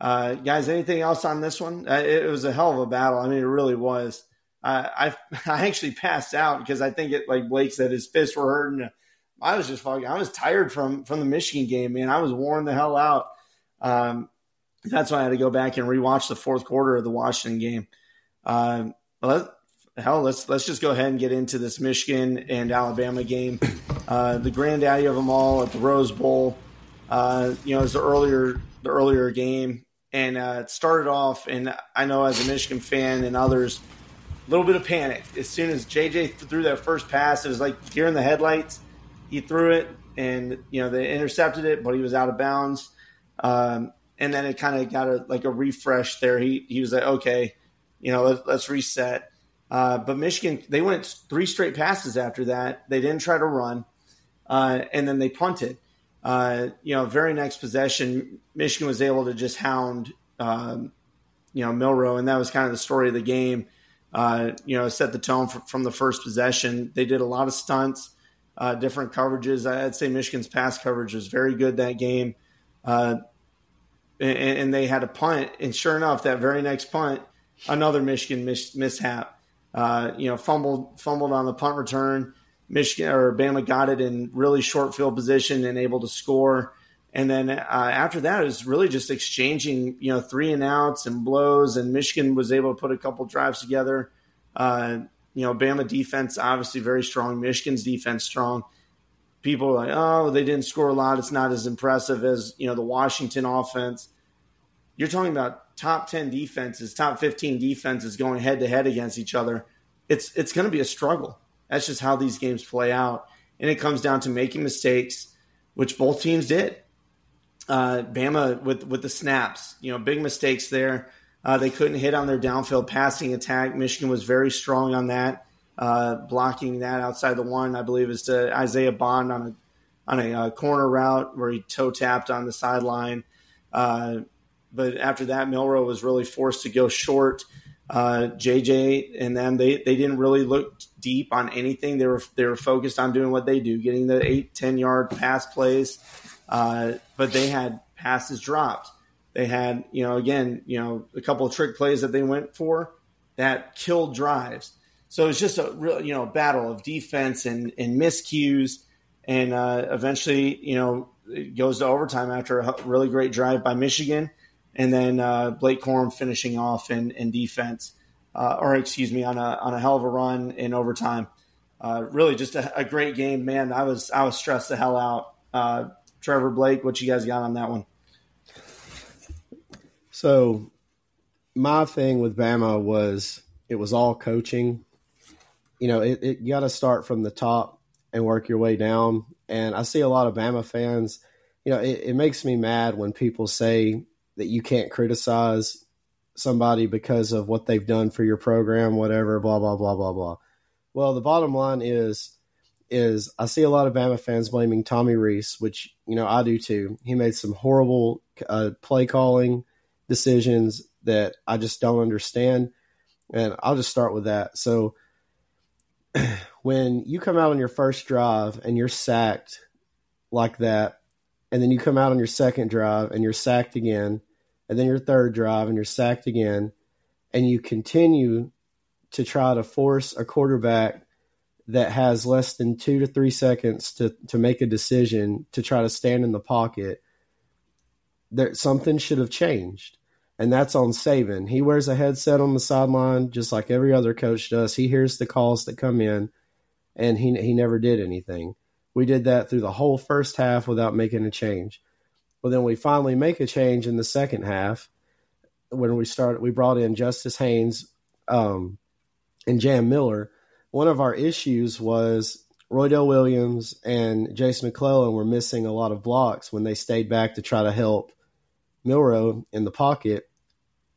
Uh, guys, anything else on this one? Uh, it, it, was a hell of a battle. I mean, it really was. Uh, I I actually passed out because I think it like Blake said his fists were hurting. I was just fucking. I was tired from from the Michigan game, man. I was worn the hell out. Um, that's why I had to go back and rewatch the fourth quarter of the Washington game. Um, let, hell, let's let's just go ahead and get into this Michigan and Alabama game. Uh, the granddaddy of them all at the Rose Bowl. Uh, you know, it was the earlier the earlier game, and uh, it started off. And I know as a Michigan fan and others, little bit of panic as soon as JJ threw that first pass. It was like deer in the headlights. He threw it, and you know they intercepted it, but he was out of bounds. Um, and then it kind of got a like a refresh there. He he was like, okay, you know, let's, let's reset. Uh, but Michigan, they went three straight passes after that. They didn't try to run, uh, and then they punted. Uh, you know, very next possession, Michigan was able to just hound, um, you know, Milroe, and that was kind of the story of the game. Uh, you know, set the tone for, from the first possession. They did a lot of stunts, uh, different coverages. I'd say Michigan's pass coverage was very good that game. Uh, and, and, they had a punt, and sure enough, that very next punt, another Michigan mis- mishap. Uh, you know, fumbled fumbled on the punt return. Michigan or Bama got it in really short field position and able to score. And then uh, after that, it was really just exchanging, you know, three and outs and blows. And Michigan was able to put a couple drives together. Uh, you know, Bama defense obviously very strong. Michigan's defense strong. People are like, oh, they didn't score a lot. It's not as impressive as you know the Washington offense. You're talking about top ten defenses, top fifteen defenses going head to head against each other. It's it's going to be a struggle. That's just how these games play out, and it comes down to making mistakes, which both teams did uh, Bama with with the snaps, you know, big mistakes there. Uh, they couldn't hit on their downfield passing attack. Michigan was very strong on that, uh, blocking that outside the one. I believe is to Isaiah Bond on a on a uh, corner route where he toe tapped on the sideline. Uh, but after that, Milroe was really forced to go short. JJ uh, and them they they didn't really look deep on anything. They were they were focused on doing what they do, getting the eight ten yard pass plays. Uh, but they had passes dropped. They had, you know, again, you know, a couple of trick plays that they went for that killed drives. So it was just a real, you know, battle of defense and, and miscues. And uh, eventually, you know, it goes to overtime after a really great drive by Michigan. And then uh, Blake Corum finishing off in, in defense, uh, or excuse me, on a, on a hell of a run in overtime. Uh, really just a, a, great game, man. I was, I was stressed the hell out uh, Trevor Blake, what you guys got on that one? So, my thing with Bama was it was all coaching. You know, it, it you got to start from the top and work your way down. And I see a lot of Bama fans. You know, it, it makes me mad when people say that you can't criticize somebody because of what they've done for your program, whatever, blah blah blah blah blah. Well, the bottom line is is I see a lot of Bama fans blaming Tommy Rees, which you know I do too. He made some horrible uh, play calling decisions that I just don't understand, and I'll just start with that. So when you come out on your first drive and you're sacked like that, and then you come out on your second drive and you're sacked again, and then your third drive and you're sacked again, and you continue to try to force a quarterback that has less than two to three seconds to, to make a decision to try to stand in the pocket, there something should have changed. And that's on Saban. He wears a headset on the sideline just like every other coach does. He hears the calls that come in and he he never did anything. We did that through the whole first half without making a change. Well then we finally make a change in the second half when we started we brought in Justice Haynes um, and Jam Miller one of our issues was Roydell Williams and Jason McClellan were missing a lot of blocks when they stayed back to try to help Milroe in the pocket.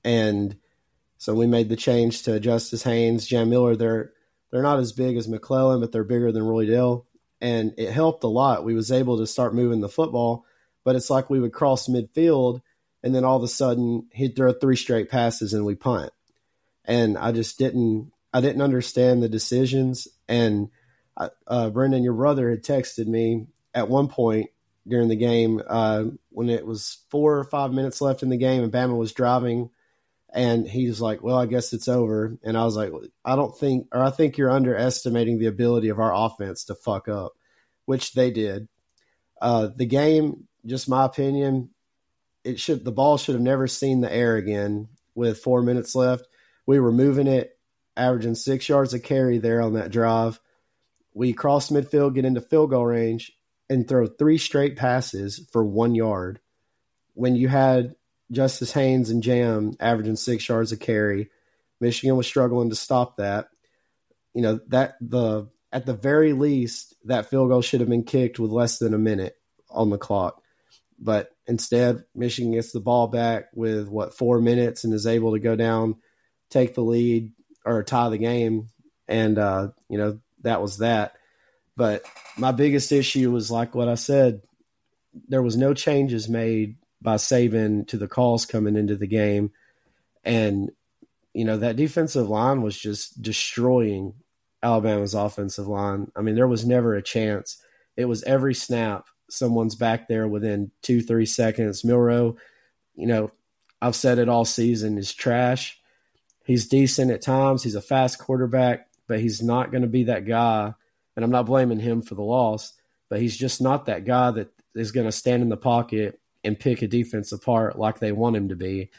And so we made the change to Justice Haynes, Jam Miller. They're they're not as big as McClellan, but they're bigger than Roydell. And it helped a lot. We was able to start moving the football, but it's like we would cross midfield and then all of a sudden he'd throw three straight passes and we punt. And I just didn't I didn't understand the decisions. And uh, uh, Brendan, your brother had texted me at one point during the game uh, when it was four or five minutes left in the game and Bama was driving And he was like, Well, I guess it's over. And I was like, I don't think, or I think you're underestimating the ability of our offense to fuck up, which they did. Uh, the game, just my opinion, it should, the ball should have never seen the air again with four minutes left. We were moving it, averaging six yards a carry there on that drive. We cross midfield, get into field goal range, and throw three straight passes for one yard. When you had Justice Haynes and Jam averaging six yards a carry. Michigan was struggling to stop that. You know, that the at the very least, that field goal should have been kicked with less than a minute on the clock. But instead, Michigan gets the ball back with what four minutes and is able to go down, take the lead or tie the game, and uh, you know that was that. But my biggest issue was like what I said. There was no changes made by Saban to the calls coming into the game. And, you know, that defensive line was just destroying Alabama's offensive line. I mean, there was never a chance. It was every snap, someone's back there within two, three seconds. Milroe, you know, I've said it all season, is trash. He's decent at times. He's a fast quarterback, but he's not going to be that guy. And I'm not blaming him for the loss, but he's just not that guy that is going to stand in the pocket and pick a defense apart like they want him to be.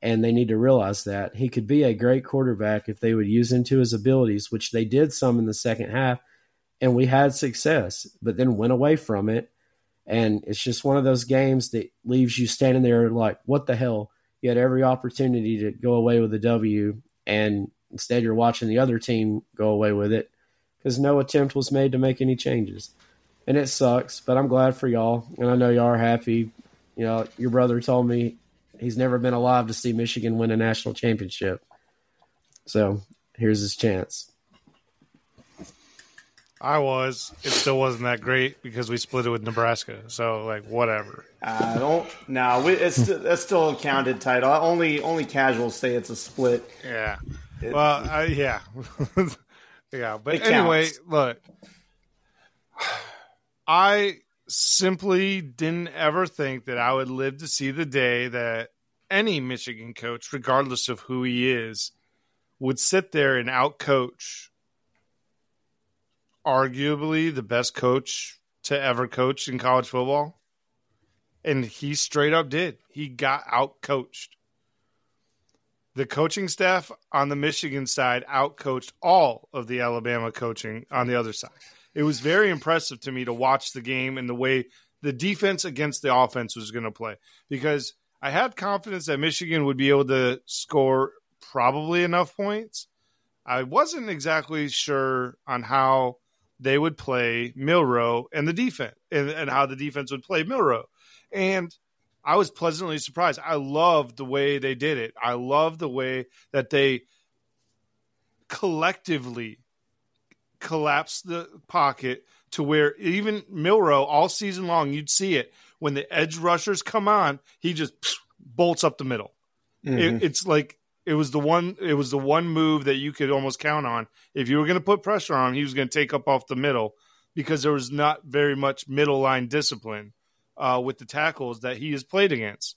And they need to realize that he could be a great quarterback if they would use him to his abilities, which they did some in the second half. And we had success, but then went away from it. And it's just one of those games that leaves you standing there like, what the hell? You had every opportunity to go away with a W, and instead you're watching the other team go away with it because no attempt was made to make any changes. And it sucks, but I'm glad for y'all. And I know y'all are happy you know, your brother told me he's never been alive to see Michigan win a national championship. So here's his chance. I was. It still wasn't that great because we split it with Nebraska. So like whatever. I don't. No, we, it's that's still a counted title. Only only casuals say it's a split. Yeah. It, well, I, yeah, yeah. But anyway, look, I simply didn't ever think that I would live to see the day that any Michigan coach, regardless of who he is, would sit there and outcoach arguably the best coach to ever coach in college football. And he straight up did. He got out coached. The coaching staff on the Michigan side outcoached all of the Alabama coaching on the other side it was very impressive to me to watch the game and the way the defense against the offense was going to play because I had confidence that Michigan would be able to score probably enough points. I wasn't exactly sure on how they would play Milroe and the defense and, and how the defense would play Milroe. And I was pleasantly surprised. I loved the way they did it. I love the way that they collectively collapse the pocket to where even Milroe all season long, you'd see it when the edge rushers come on, he just bolts up the middle. Mm-hmm. It, it's like it was the one it was the one move that you could almost count on. If you were going to put pressure on him, he was going to take up off the middle because there was not very much middle line discipline uh, with the tackles that he has played against.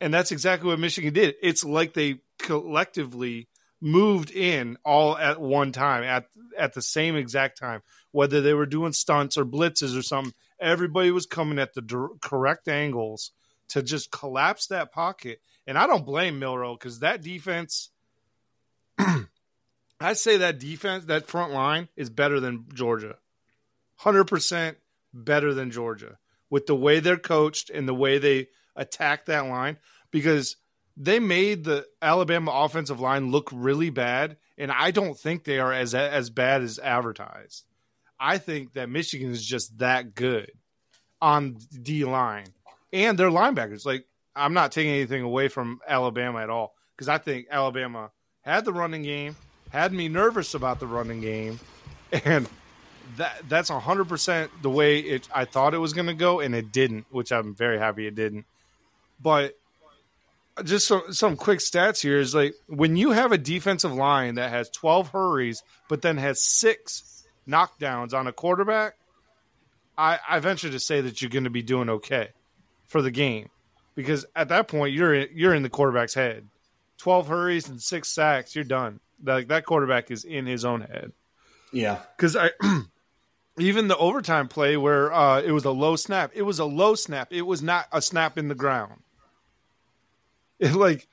And that's exactly what Michigan did. It's like they collectively moved in all at one time at at the same exact time whether they were doing stunts or blitzes or something everybody was coming at the correct angles to just collapse that pocket and i don't blame milroe because that defense i say that defense that front line is better than georgia 100% better than georgia with the way they're coached and the way they attack that line because they made the Alabama offensive line look really bad, and I don't think they are as as bad as advertised. I think that Michigan is just that good on D line and their linebackers. Like I'm not taking anything away from Alabama at all because I think Alabama had the running game, had me nervous about the running game, and that that's 100% the way it I thought it was going to go and it didn't, which I'm very happy it didn't. But just some some quick stats here is like when you have a defensive line that has 12 hurries but then has six knockdowns on a quarterback i i venture to say that you're going to be doing okay for the game because at that point you're in, you're in the quarterback's head 12 hurries and six sacks, you're done. Like that quarterback is in his own head. Yeah. Because I even the overtime play where uh, it was a low snap, it was a low snap. It was not a snap in the ground. It like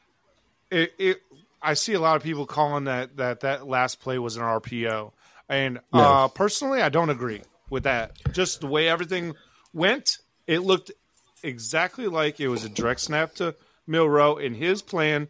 it, it I see a lot of people calling that that that last play was an RPO. And No. uh, personally, I don't agree with that. Just the way everything went, it looked exactly like it was a direct snap to Milroe. In his plan,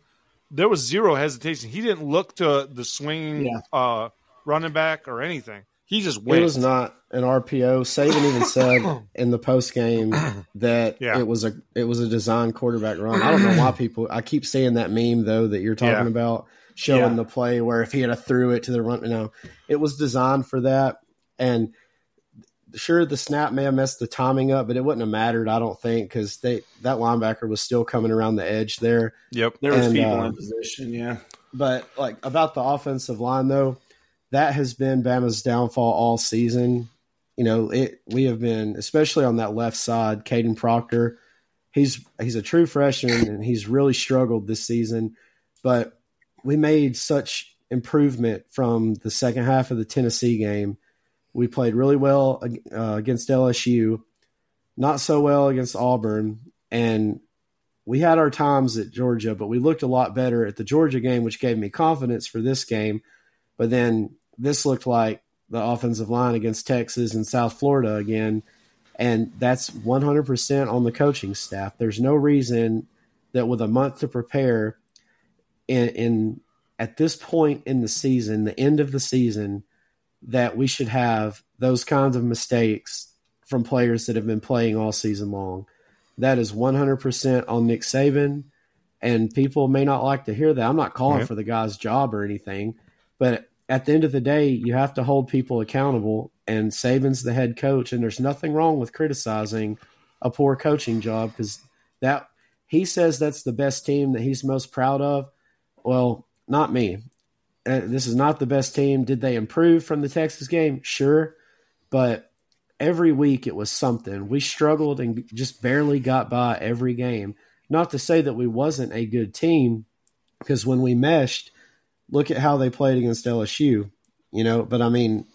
there was zero hesitation. He didn't look to the swinging Yeah. uh, running back or anything. He just went. It was not an RPO. Saban even said in the post game that Yeah. it was a it was a design quarterback run. I don't know why people. I keep seeing that meme though that you're talking Yeah. about showing the play where if he had a threw it to the run, no, it was designed for that. And sure, the snap may have messed the timing up, but it wouldn't have mattered. I don't think because they that linebacker was still coming around the edge there. Yep. There was And, people uh, in position. Yeah. But like about the offensive line though, that has been Bama's downfall all season. You know, it we have been especially on that left side, Kadyn Proctor. He's he's a true freshman and he's really struggled this season. But we made such improvement from the second half of the Tennessee game. We played really well uh, against LSU, not so well against Auburn, and we had our times at Georgia, but we looked a lot better at the Georgia game, which gave me confidence for this game. But then this looked like the offensive line against Texas and South Florida again. And that's 100% on the coaching staff. There's no reason that with a month to prepare in, in at this point in the season, the end of the season, that we should have those kinds of mistakes from players that have been playing all season long. That is 100% on Nick Saban. And people may not like to hear that. I'm not calling for the guy's job or anything, but at the end of the day, you have to hold people accountable. And Saban's the head coach, and there's nothing wrong with criticizing a poor coaching job because that he says that's the best team that he's most proud of. Well, not me. Uh, this is not the best team. Did they improve from the Texas game? Sure, but every week it was something. We struggled and just barely got by every game. Not to say that we wasn't a good team, because when we meshed, look at how they played against LSU. You know, but I mean,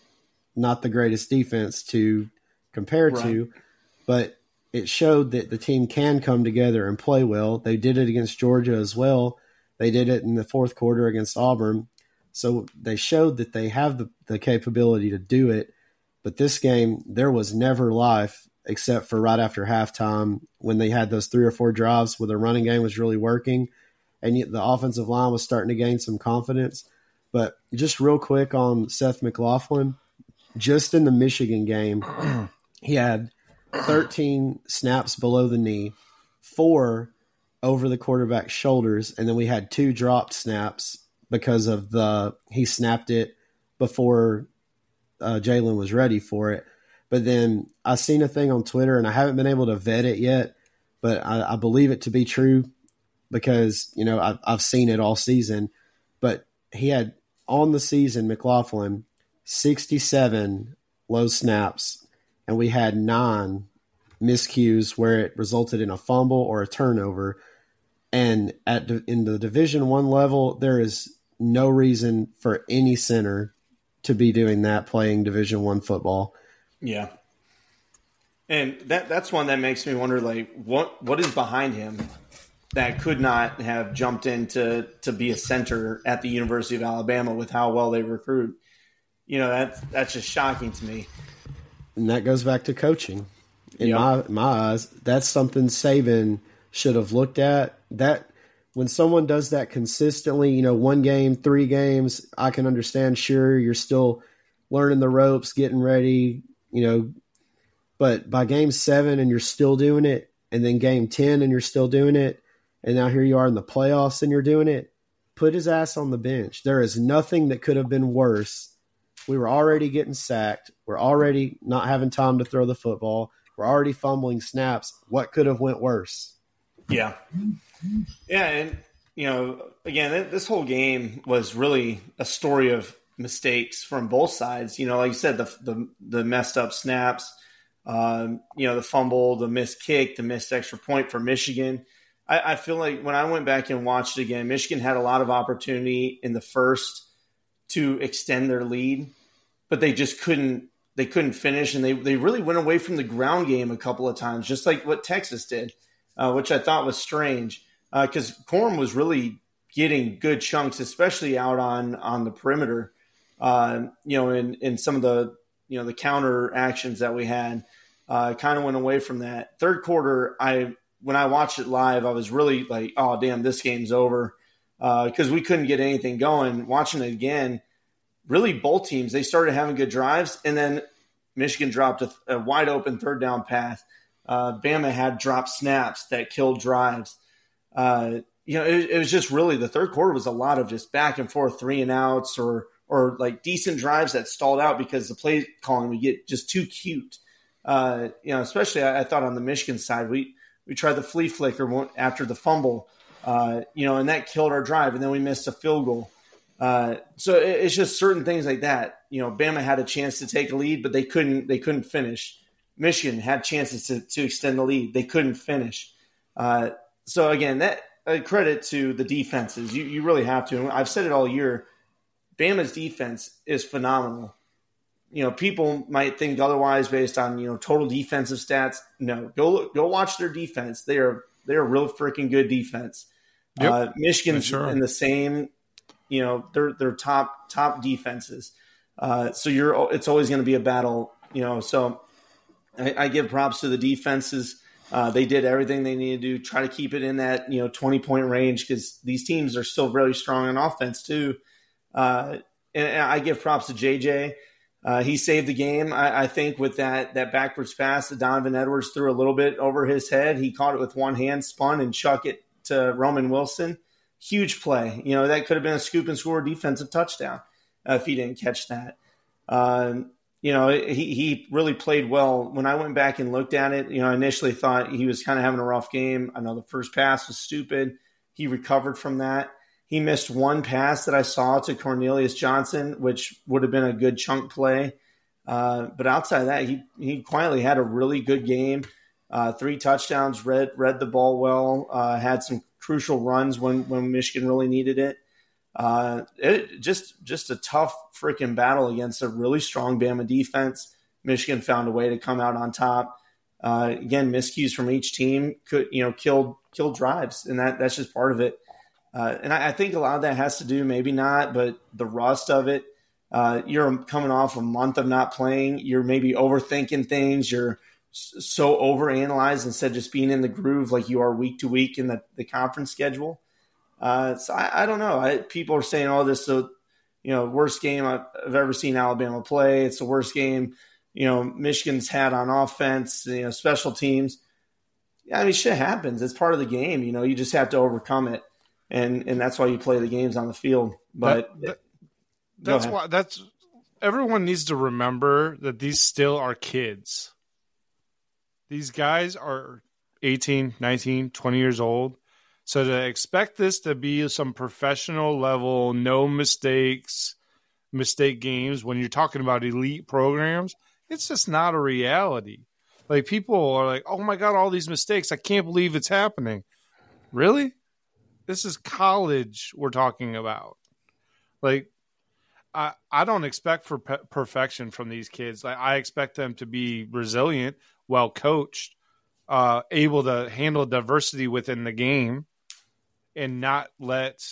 not the greatest defense to compare to, but it showed that the team can come together and play well. They did it against Georgia as well. They did it in the fourth quarter against Auburn. So they showed that they have the, the capability to do it. But this game, there was never life except for right after halftime when they had those three or four drives where the running game was really working and the offensive line was starting to gain some confidence. But just real quick on Seth McLaughlin, just in the Michigan game, he had 13 snaps below the knee, four over the quarterback's shoulders, and then we had two dropped snaps because of the he snapped it before uh, Jalen was ready for it. But then I seen a thing on Twitter, and I haven't been able to vet it yet, but I, I believe it to be true because you know I've, I've seen it all season. But he had on the season McLaughlin 67 low snaps, and we had nine miscues where it resulted in a fumble or a turnover. And at in the Division One level, there is no reason for any center to be doing that playing Division One football. Yeah. And that that's one that makes me wonder like what what is behind him that could not have jumped in to to be a center at the University of Alabama with how well they recruit. You know, that's that's just shocking to me. and that goes back to coaching. In Yeah. my my eyes, that's something Saban should have looked at. That when someone does that consistently, you know, one game, three games, I can understand. Sure, you're still learning the ropes, getting ready, you know, but by game seven and you're still doing it, and then game ten and you're still doing it, and now here you are in the playoffs and you're doing it. Put his ass on the bench. There is nothing that could have been worse we were already getting sacked. We're already not having time to throw the football. We're already fumbling snaps. What could have went worse? Yeah. Yeah, and you know, again, this whole game was really a story of mistakes from both sides. You know, like you said, the the, the messed up snaps, um, you know, the fumble, the missed kick, the missed extra point for Michigan. I, I feel like when I went back and watched it again, Michigan had a lot of opportunity in the first to extend their lead, but they just couldn't. They couldn't finish, and they they really went away from the ground game a couple of times, just like what Texas did, uh, which I thought was strange because uh, Corum was really getting good chunks, especially out on on the perimeter. Uh, you know, in in some of the you know the counter actions that we had, uh, kind of went away from that. Third quarter, I when I watched it live, I was really like, oh damn, this game's over because uh, we couldn't get anything going. Watching it again, really both teams they started having good drives, and then Michigan dropped a, a wide open third down pass. Uh, Bama had dropped snaps that killed drives. Uh, you know, it, it, was just really the third quarter was a lot of just back and forth three and outs or or like decent drives that stalled out because the play calling would get just too cute. Uh, you know, especially I, I, thought on the Michigan side, we we tried the flea flicker after the fumble, uh, you know, and that killed our drive, and then we missed a field goal. Uh, so it, it's just certain things like that. You know, Bama had a chance to take a lead, but they couldn't. They couldn't finish. Michigan had chances to to extend the lead. They couldn't finish. So again, that uh, credit to the defenses. You you really have to. I've said it all year. Bama's defense is phenomenal. You know, people might think otherwise based on you know total defensive stats. No, go go watch their defense. They are they are real freaking good defense. Yep, uh, Michigan's sure. in the same. You know, they're they're top top defenses. Uh, so you're it's always going to be a battle. You know, so I, I give props to the defenses. Uh, they did everything they needed to do, try to keep it in that you know twenty point range because these teams are still very strong on offense too. Uh, and, and, I give props to JJ. Uh, he saved the game, I, I, think, with that that backwards pass that Donovan Edwards threw a little bit over his head. He caught it with one hand, spun and chuck it to Roman Wilson. Huge play. You know that could have been a scoop and score defensive touchdown uh, if he didn't catch that. Um, you know, he, he really played well. When I went back and looked at it, you know, I initially thought he was kind of having a rough game. I know the first pass was stupid. He recovered from that. He missed one pass that I saw to Cornelius Johnson, which would have been a good chunk play. Uh, but outside that, he, he quietly had a really good game. Uh, three touchdowns, read read the ball well, uh, had some crucial runs when when Michigan really needed it. Uh, it just just a tough freaking battle against a really strong Bama defense. Michigan found a way to come out on top. Uh, again, miscues from each team could you know killed killed drives, and that that's just part of it. Uh, and I, I, think a lot of that has to do, maybe not, but the rust of it. Uh, you're coming off a month of not playing. You're maybe overthinking things. You're so overanalyzed instead of just being in the groove like you are week to week in the, the conference schedule. Uh, so I, I, don't know. I, people are saying, "Oh, this so you know worst game I've, I've, ever seen Alabama play. It's the worst game you know Michigan's had on offense. You know, special teams. Yeah, I mean, shit happens. It's part of the game. You know, you just have to overcome it, and and that's why you play the games on the field. But that, that, that's why that's everyone needs to remember that these still are kids. These guys are 18, 19, 20 years old so to expect this to be some professional level, no mistakes, mistake games when you're talking about elite programs, it's just not a reality. Like people are like, "Oh my god, all these mistakes! I can't believe it's happening." Really? This is college we're talking about. Like I I don't expect for pe- perfection from these kids. Like I expect them to be resilient, well coached, uh, able to handle diversity within the game and not let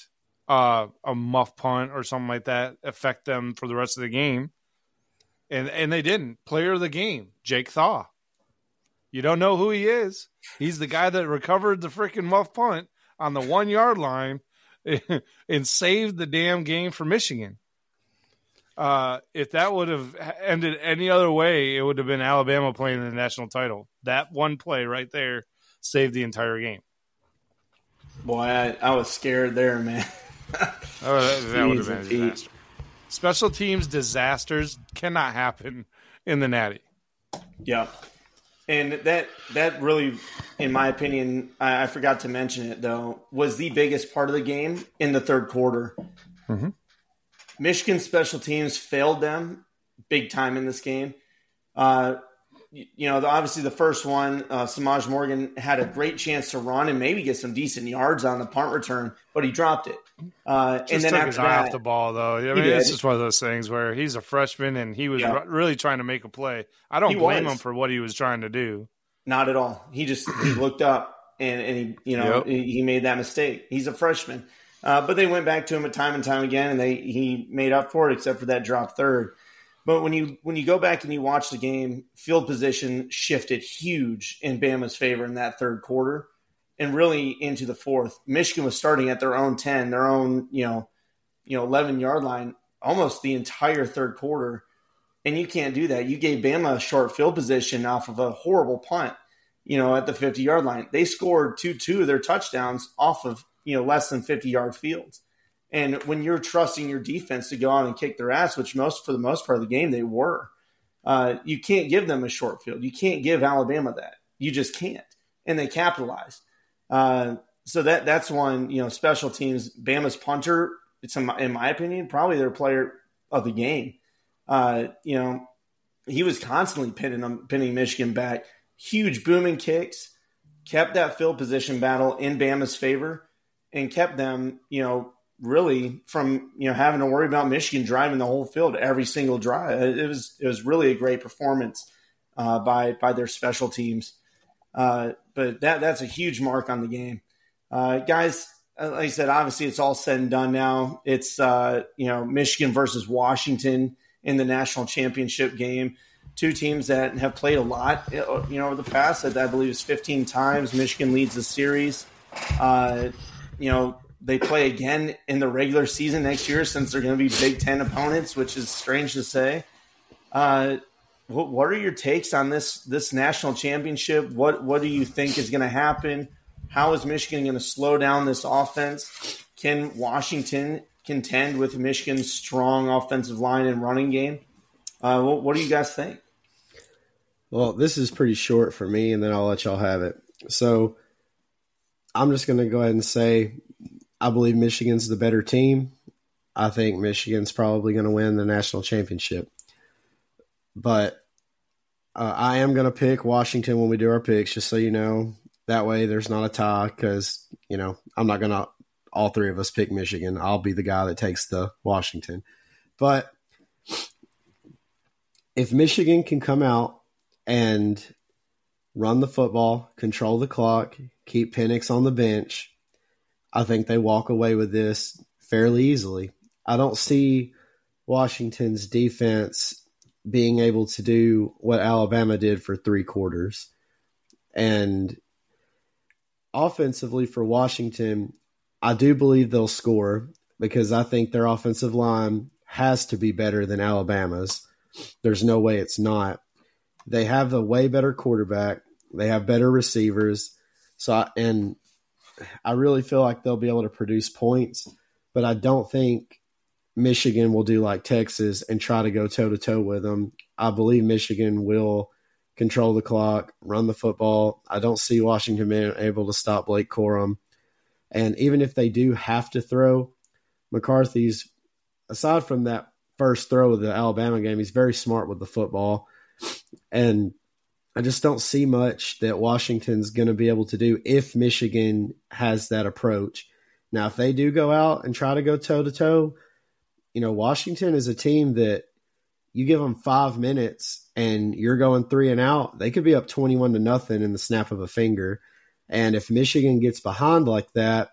uh, a muff punt or something like that affect them for the rest of the game. And and they didn't. Player of the game, Jake Thaw. You don't know who he is. He's the guy that recovered the freaking muff punt on the one yard line and saved the damn game for Michigan. Uh, if that would have ended any other way, it would have been Alabama playing the national title. That one play right there saved the entire game. Boy, I, I was scared there, man. oh, that, that would have been a disaster. Special teams disasters cannot happen in the Natty. Yeah, and that that really, in my opinion, I, I, forgot to mention it though, was the biggest part of the game in the third quarter. Mm-hmm. Michigan special teams failed them big time in this game. Uh, you know, obviously the first one, uh, Semaj Morgan had a great chance to run and maybe get some decent yards on the punt return, but he dropped it. Uh, Just and then took after his eye that, off the ball, though. I mean, it's just one of those things where he's a freshman and he was Yeah. r- really trying to make a play. I don't He blame was. him for what he was trying to do. Not at all. He just he looked up and, and he you know Yep. he, he made that mistake. He's a freshman, uh, but they went back to him a time and time again, and they he made up for it except for that drop third. But when you when you go back and you watch the game, field position shifted huge in Bama's favor in that third quarter, and really into the fourth. Michigan was starting at their own ten, their own you know you know eleven yard line almost the entire third quarter. And you can't do that. You gave Bama a short field position off of a horrible punt, you know, at the 50 yard line. They scored two two of their touchdowns off of, you know, less than 50 yard fields. And when you're trusting your defense to go out and kick their ass, which most for the most part of the game they were, uh, you can't give them a short field. You can't give Alabama that. You just can't. And they capitalized. Uh, so that that's one, you know, special teams. Bama's punter, it's in my, in my opinion, probably their player of the game. Uh, you know, he was constantly pinning them, pinning Michigan back. Huge booming kicks, kept that field position battle in Bama's favor, and kept them, you know, really from you know having to worry about Michigan driving the whole field every single drive. It was it was really a great performance uh, by by their special teams. Uh, but that that's a huge mark on the game, uh, guys. uh, Like I said, obviously it's all said and done now. It's uh, you know Michigan versus Washington in the national championship game. Two teams that have played a lot, you know, over the past. I believe is 15 times. Michigan leads the series. Uh, you know, they play again in the regular season next year since they're going to be Big Ten opponents, which is strange to say. Uh, what, are your takes on this this national championship? What what do you think is going to happen? How is Michigan going to slow down this offense? Can Washington contend with Michigan's strong offensive line and running game? Uh, what, what do you guys think? Well, this is pretty short for me, and then I'll let y'all have it. So I'm just going to go ahead and say I believe Michigan's the better team. I think Michigan's probably going to win the national championship. But uh, I am going to pick Washington when we do our picks, just so you know. That way there's not a tie because, you know, I'm not going to all three of us pick Michigan. I'll be the guy that takes the Washington. But if Michigan can come out and run the football, control the clock, keep Penix on the bench, I think they walk away with this fairly easily. I don't see Washington's defense being able to do what Alabama did for three quarters. And offensively for Washington, I do believe they'll score because I think their offensive line has to be better than Alabama's. There's no way it's not. They have a way better quarterback. They have better receivers. So I, and I really feel like they'll be able to produce points, but I don't think Michigan will do like Texas and try to go toe to toe with them. I believe Michigan will control the clock, run the football. I don't see Washington being able to stop Blake Corum. And even if they do have to throw, McCarthy's aside from that first throw of the Alabama game, he's very smart with the football. And I just don't see much that Washington's going to be able to do if Michigan has that approach. Now, if they do go out and try to go toe to toe, you know, Washington is a team that you give them five minutes and you're going three and out, they could be up 21 to nothing in the snap of a finger. And if Michigan gets behind like that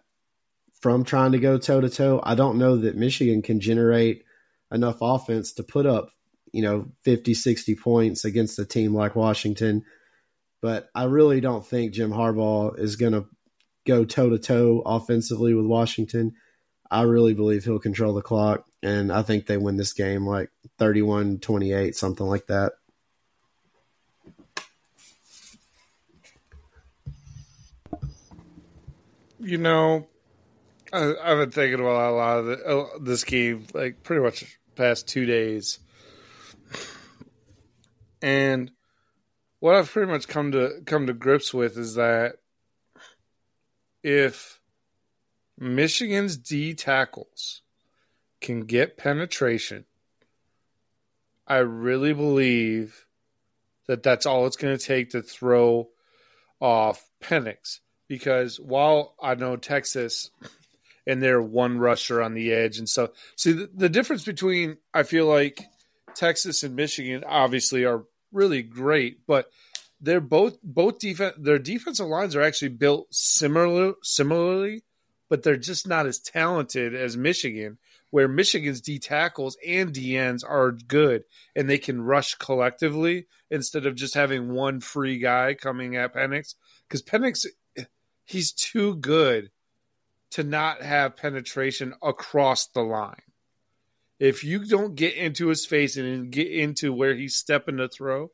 from trying to go toe to toe, I don't know that Michigan can generate enough offense to put up, you know, 50, 60 points against a team like Washington. But I really don't think Jim Harbaugh is going to go toe to toe offensively with Washington. I really believe he'll control the clock, and I think they win this game like 31 28, something like that. You know, I, I've been thinking about a lot of the, uh, this game, like pretty much past two days, and what I've pretty much come to come to grips with is that if Michigan's D tackles can get penetration, I really believe that that's all it's going to take to throw off Penix. Because while I know Texas and they're one rusher on the edge and so see the, the difference between I feel like Texas and Michigan obviously are really great, but they're both both defense their defensive lines are actually built similar similarly, but they're just not as talented as Michigan, where Michigan's D tackles and DNs are good and they can rush collectively instead of just having one free guy coming at Penix. Because Penix he's too good to not have penetration across the line. If you don't get into his face and get into where he's stepping to throw,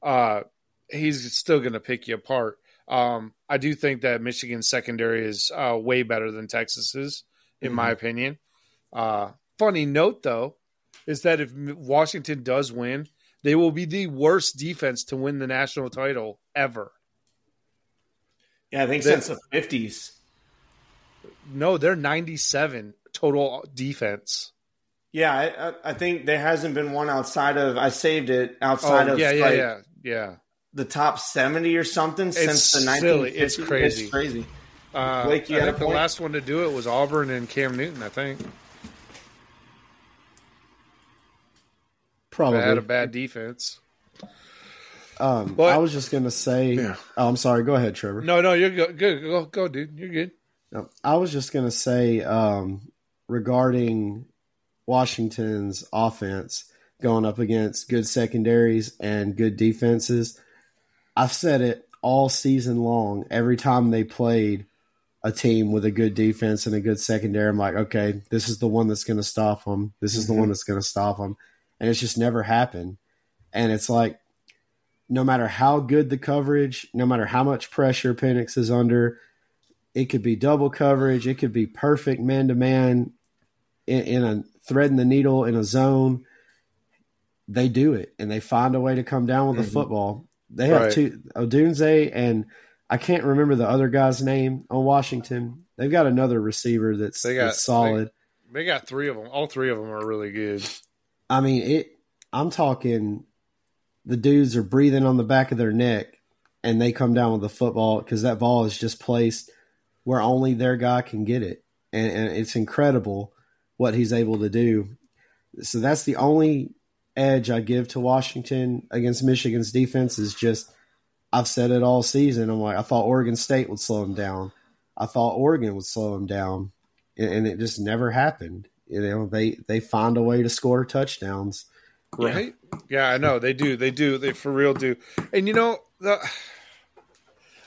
uh, he's still going to pick you apart. Um, I do think that Michigan's secondary is uh, way better than Texas's, in mm-hmm. my opinion. Uh, funny note, though, is that if Washington does win, they will be the worst defense to win the national title ever. Yeah, I think since the fifties. No, they're ninety-seven total defense. Yeah, I, I, think there hasn't been one outside of. I saved it outside oh, of. Yeah, yeah, like, yeah, yeah. The top seventy or something it's since the nineteen. It's crazy. It's crazy. Uh, Blake, I think the last one to do it was Auburn and Cam Newton. I think. Probably they had a bad defense. Um, but, I was just gonna say. Yeah. Oh, I'm sorry. Go ahead, Trevor. No, no, you're good. Good. Go, go, dude. You're good. No, I was just gonna say um, regarding Washington's offense going up against good secondaries and good defenses. I've said it all season long. Every time they played a team with a good defense and a good secondary, I'm like, okay, this is the one that's going to stop them. This is mm-hmm. the one that's going to stop them. And it's just never happened. And it's like, no matter how good the coverage, no matter how much pressure Penix is under, it could be double coverage, it could be perfect man to man in a threading the needle in a zone. They do it and they find a way to come down with mm-hmm. the football. They have right. two Odunze and I can't remember the other guy's name on Washington. They've got another receiver that's, got, that's solid. They, they got three of them. All three of them are really good. I mean, it. I'm talking the dudes are breathing on the back of their neck and they come down with the football because that ball is just placed where only their guy can get it. And, and, it's incredible what he's able to do. So that's the only edge I give to Washington against Michigan's defense is just I've said it all season. I'm like I thought Oregon State would slow him down. I thought Oregon would slow him down, and, and it just never happened. You know they they find a way to score touchdowns Right? Yeah. yeah, I know they do. They do. They for real do. And you know, the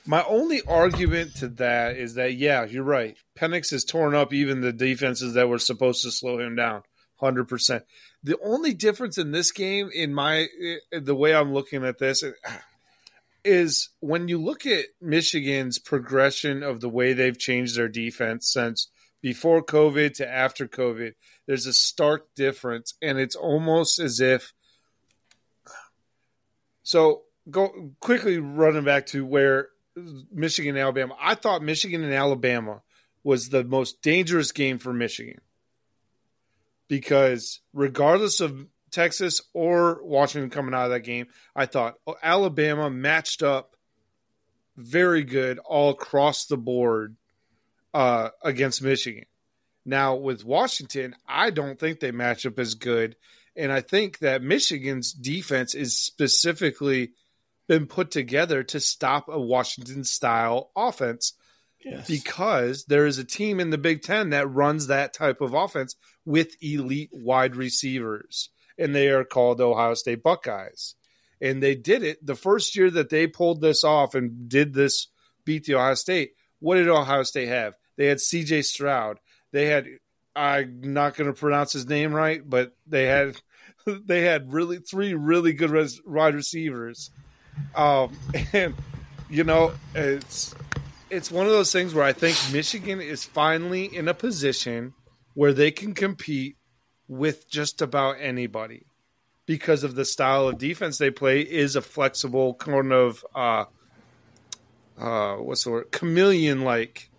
my only argument to that is that yeah, you're right. Penix has torn up even the defenses that were supposed to slow him down. Hundred percent. The only difference in this game, in my eh, the way I'm looking at this, eh, is when you look at Michigan's progression of the way they've changed their defense since before COVID to after COVID there's a stark difference, and it's almost as if. So go quickly running back to where Michigan and Alabama. I thought Michigan and Alabama was the most dangerous game for Michigan because regardless of Texas or Washington coming out of that game, I thought Alabama matched up very good all across the board uh, against Michigan. Now, with Washington, I don't think they match up as good. And I think that Michigan's defense is specifically been put together to stop a Washington style offense yes. because there is a team in the Big Ten that runs that type of offense with elite wide receivers, and they are called Ohio State Buckeyes. And they did it the first year that they pulled this off and did this beat the Ohio State. What did Ohio State have? They had CJ Stroud. They had I'm not going to pronounce his name right, but they had they had really three really good res, wide receivers, um, and you know it's it's one of those things where I think Michigan is finally in a position where they can compete with just about anybody because of the style of defense they play is a flexible kind of uh, uh, what's the word chameleon like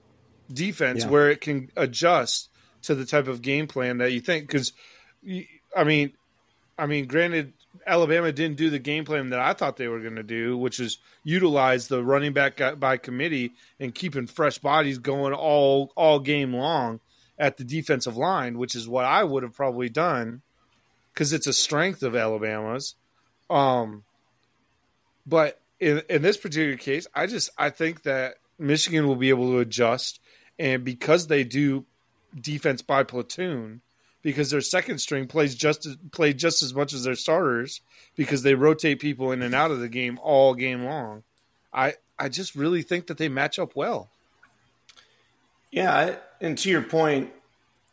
defense yeah. where it can adjust to the type of game plan that you think. Because, I mean, I mean, granted, Alabama didn't do the game plan that I thought they were going to do, which is utilize the running back by committee and keeping fresh bodies going all all game long at the defensive line, which is what I would have probably done because it's a strength of Alabama's. Um, but in in this particular case, I just I think that Michigan will be able to adjust, and because they do defense by platoon, because their second string plays just play just as much as their starters because they rotate people in and out of the game all game long. I I just really think that they match up well. Yeah, and to your point,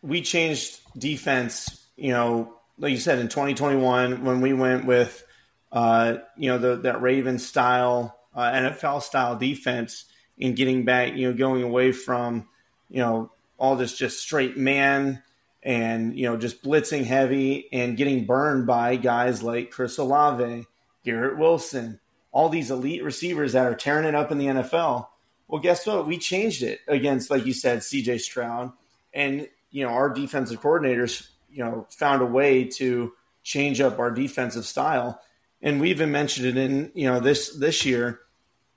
we changed defense. You know, like you said in 2021 when we went with uh, you know the, that Raven style uh, NFL style defense and getting back, you know, going away from you know all this just straight man and you know just blitzing heavy and getting burned by guys like Chris Olave, Garrett Wilson, all these elite receivers that are tearing it up in the NFL. Well, guess what? We changed it against, like you said, CJ Stroud, and you know our defensive coordinators, you know, found a way to change up our defensive style, and we even mentioned it in you know this this year,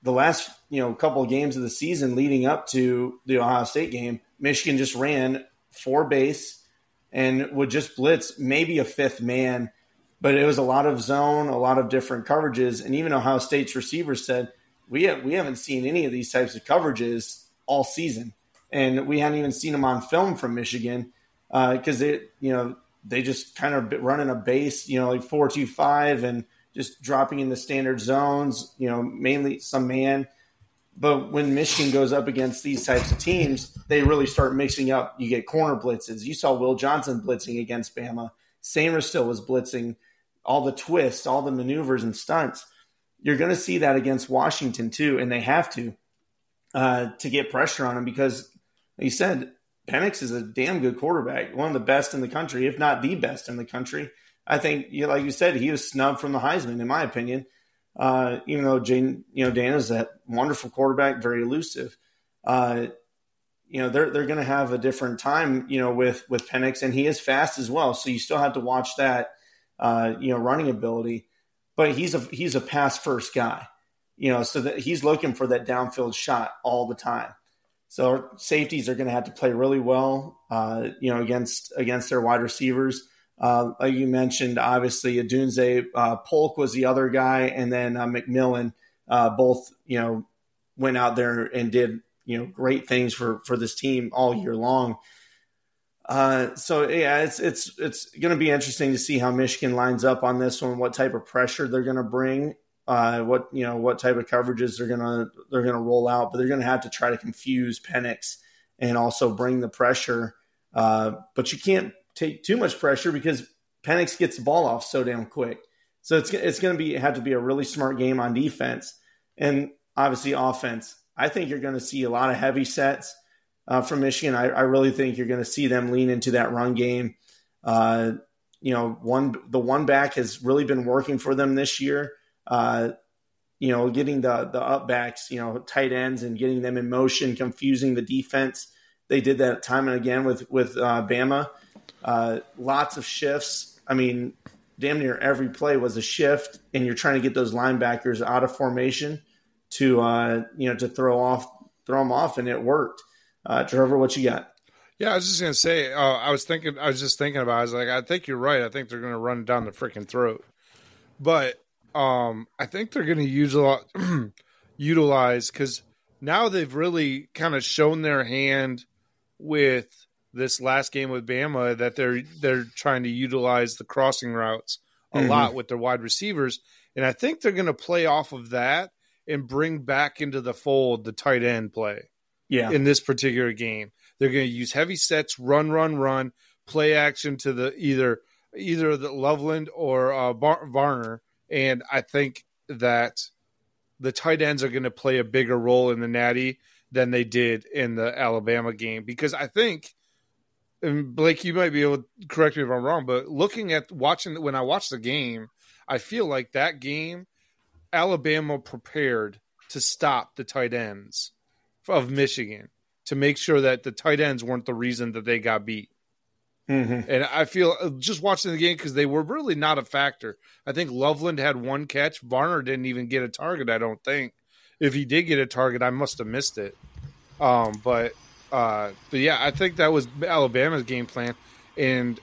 the last you know couple of games of the season leading up to the Ohio State game, Michigan just ran four base and would just blitz maybe a fifth man. But it was a lot of zone, a lot of different coverages, and even Ohio State's receivers said we have, we haven't seen any of these types of coverages all season, and we hadn't even seen them on film from Michigan because uh, they you know they just kind of running a base you know like four two five and just dropping in the standard zones you know mainly some man but when Michigan goes up against these types of teams, they really start mixing up. You get corner blitzes. You saw Will Johnson blitzing against Bama. Sainristil was blitzing all the twists, all the maneuvers and stunts. You're going to see that against Washington too, and they have to uh, to get pressure on him because, like you said, Penix is a damn good quarterback, one of the best in the country, if not the best in the country. I think, like you said, he was snubbed from the Heisman, in my opinion. Uh, even though Jane, you know, Dan is that wonderful quarterback, very elusive. Uh, you know, they're they're going to have a different time, you know, with with Penix, and he is fast as well. So you still have to watch that, uh, you know, running ability. But he's a he's a pass first guy, you know, so that he's looking for that downfield shot all the time. So safeties are going to have to play really well, uh, you know, against against their wide receivers. Uh, like you mentioned, obviously, Odunze, uh, Polk was the other guy, and then uh, McMillan, uh, both you know, went out there and did you know great things for for this team all year long. Uh, so yeah, it's it's it's going to be interesting to see how Michigan lines up on this one. What type of pressure they're going to bring, uh, what you know, what type of coverages they're gonna they're gonna roll out, but they're going to have to try to confuse Penix and also bring the pressure. but you can't take too much pressure because Penix gets the ball off so damn quick. So it's it's going to be have to be a really smart game on defense and obviously offense. I think you're going to see a lot of heavy sets uh, from Michigan. I, I, really think you're going to see them lean into that run game. Uh, you know, one the one back has really been working for them this year. Uh, you know, getting the the up backs, you know, tight ends and getting them in motion, confusing the defense. They did that time and again with with uh, Bama. Uh, lots of shifts. I mean, damn near every play was a shift, and you're trying to get those linebackers out of formation to uh, you know to throw off throw them off, and it worked. Uh, Trevor, what you got? Yeah, I was just gonna say. Uh, I was thinking. I was just thinking about. It. I was like, I think you're right. I think they're gonna run down the freaking throat, but um, I think they're gonna use a lot, utilize because now they've really kind of shown their hand with this last game with Bama that they're they're trying to utilize the crossing routes a mm-hmm. lot with their wide receivers, and I think they're going to play off of that and bring back into the fold the tight end play. Yeah, in this particular game, they're going to use heavy sets, run, run, run, play action to the either either the Loveland or uh, Bar- Barner, and I think that the tight ends are going to play a bigger role in the Natty than they did in the Alabama game because I think and Blake, you might be able to correct me if I'm wrong, but looking at watching when I watched the game, I feel like that game, Alabama prepared to stop the tight ends of Michigan to make sure that the tight ends weren't the reason that they got beat. Mm-hmm. And I feel uh, just watching the game because they were really not a factor. I think Loveland had one catch. Barner didn't even get a target. I don't think. If he did get a target, I must have missed it. Um, but uh, but yeah, I think that was Alabama's game plan. And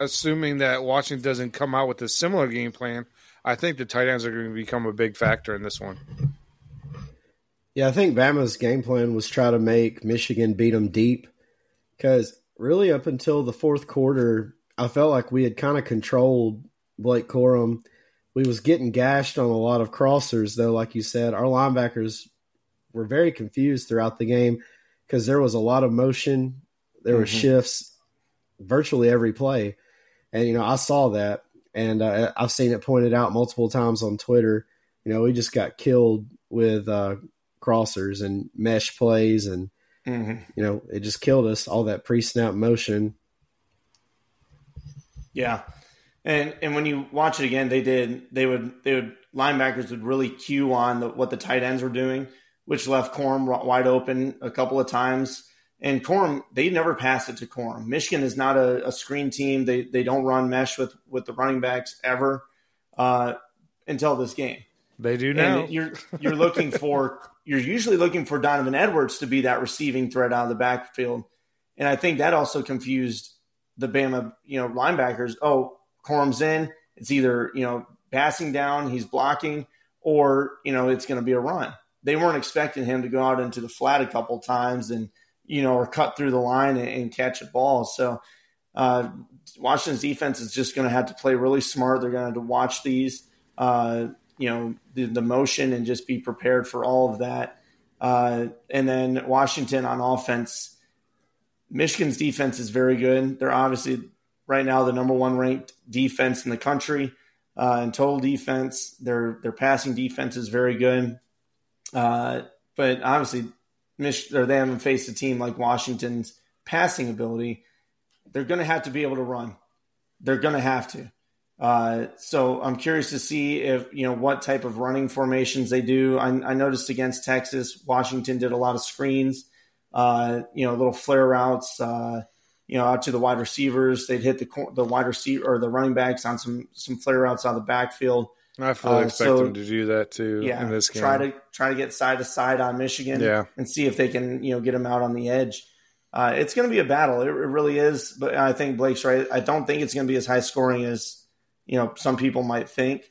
assuming that Washington doesn't come out with a similar game plan, I think the tight ends are going to become a big factor in this one. Yeah, I think Bama's game plan was try to make Michigan beat them deep because really up until the fourth quarter, I felt like we had kind of controlled Blake Corum. We was getting gashed on a lot of crossers, though. Like you said, our linebackers were very confused throughout the game because there was a lot of motion. There were mm-hmm. shifts virtually every play, and you know I saw that, and uh, I've seen it pointed out multiple times on Twitter. You know, we just got killed with uh, crossers and mesh plays and Mm-hmm. You know, it just killed us all that pre-snap motion. Yeah, and and when you watch it again, they did they would they would linebackers would really cue on the, what the tight ends were doing, which left Corum wide open a couple of times. And Corum, they never pass it to Corum. Michigan is not a, a, screen team. They they don't run mesh with with the running backs ever uh, until this game. They do now. And you're you're looking for you're usually looking for Donovan Edwards to be that receiving threat out of the backfield, and I think that also confused the Bama you know linebackers. Oh, Corum's in. It's either you know passing down, he's blocking, or you know it's going to be a run. They weren't expecting him to go out into the flat a couple times and you know or cut through the line and, and catch a ball. So. Uh, Washington's defense is just going to have to play really smart. They're going to have to watch these. Uh, you know the, the motion and just be prepared for all of that. Uh, and then Washington on offense, Michigan's defense is very good. They're obviously right now the number one ranked defense in the country uh, in total defense. Their their passing defense is very good, uh, but obviously, Mich- or they haven't faced a team like Washington's passing ability. They're going to have to be able to run. They're going to have to. Uh, so I'm curious to see if you know what type of running formations they do. I, I noticed against Texas, Washington did a lot of screens, uh, you know, little flare routes, uh, you know, out to the wide receivers. They'd hit the the wide receiver or the running backs on some some flare routes out of the backfield. I fully uh, expect so, them to do that too. Yeah, in this game. try to try to get side to side on Michigan. Yeah. and see if they can you know get them out on the edge. Uh, it's going to be a battle. It, it really is. But I think Blake's right. I don't think it's going to be as high scoring as you know some people might think.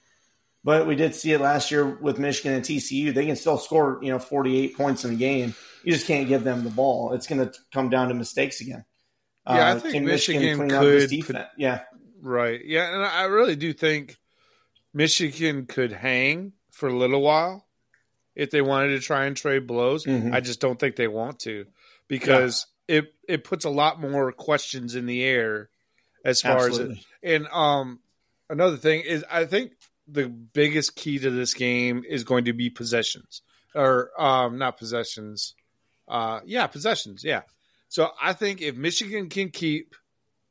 But we did see it last year with Michigan and TCU. They can still score, you know, 48 points in a game. You just can't give them the ball. It's going to come down to mistakes again. Yeah, uh, I think Michigan, Michigan could, could, Yeah, right. Yeah, and I really do think Michigan could hang for a little while if they wanted to try and trade blows. Mm-hmm. I just don't think they want to because yeah. it it puts a lot more questions in the air as far Absolutely. as it, and um another thing is I think the biggest key to this game is going to be possessions or um not possessions. Uh yeah, possessions, yeah. So I think if Michigan can keep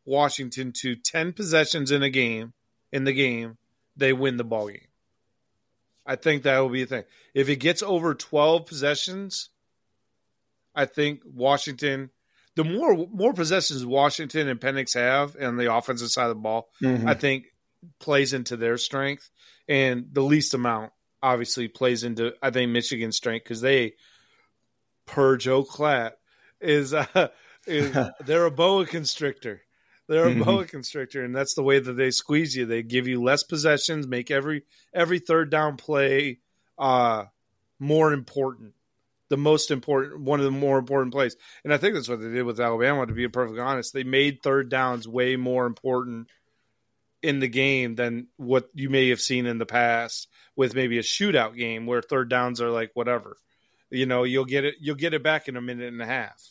Washington to 10 possessions in a game in the game, they win the ball game. I think that will be a thing. If it gets over 12 possessions, I think Washington the more more possessions Washington and Penix have on the offensive side of the ball, mm-hmm. I think plays into their strength, and the least amount obviously plays into I think Michigan's strength because they per Joel Klatt is uh, is they're a boa constrictor. They're a mm-hmm. boa constrictor, and that's the way that they squeeze you. They give you less possessions, make every every third down play uh, more important, the most important, one of the more important plays. And I think that's what they did with Alabama. To be perfectly honest, they made third downs way more important in the game than what you may have seen in the past with maybe a shootout game where third downs are like whatever. You know, you'll get it you'll get it back in a minute and a half.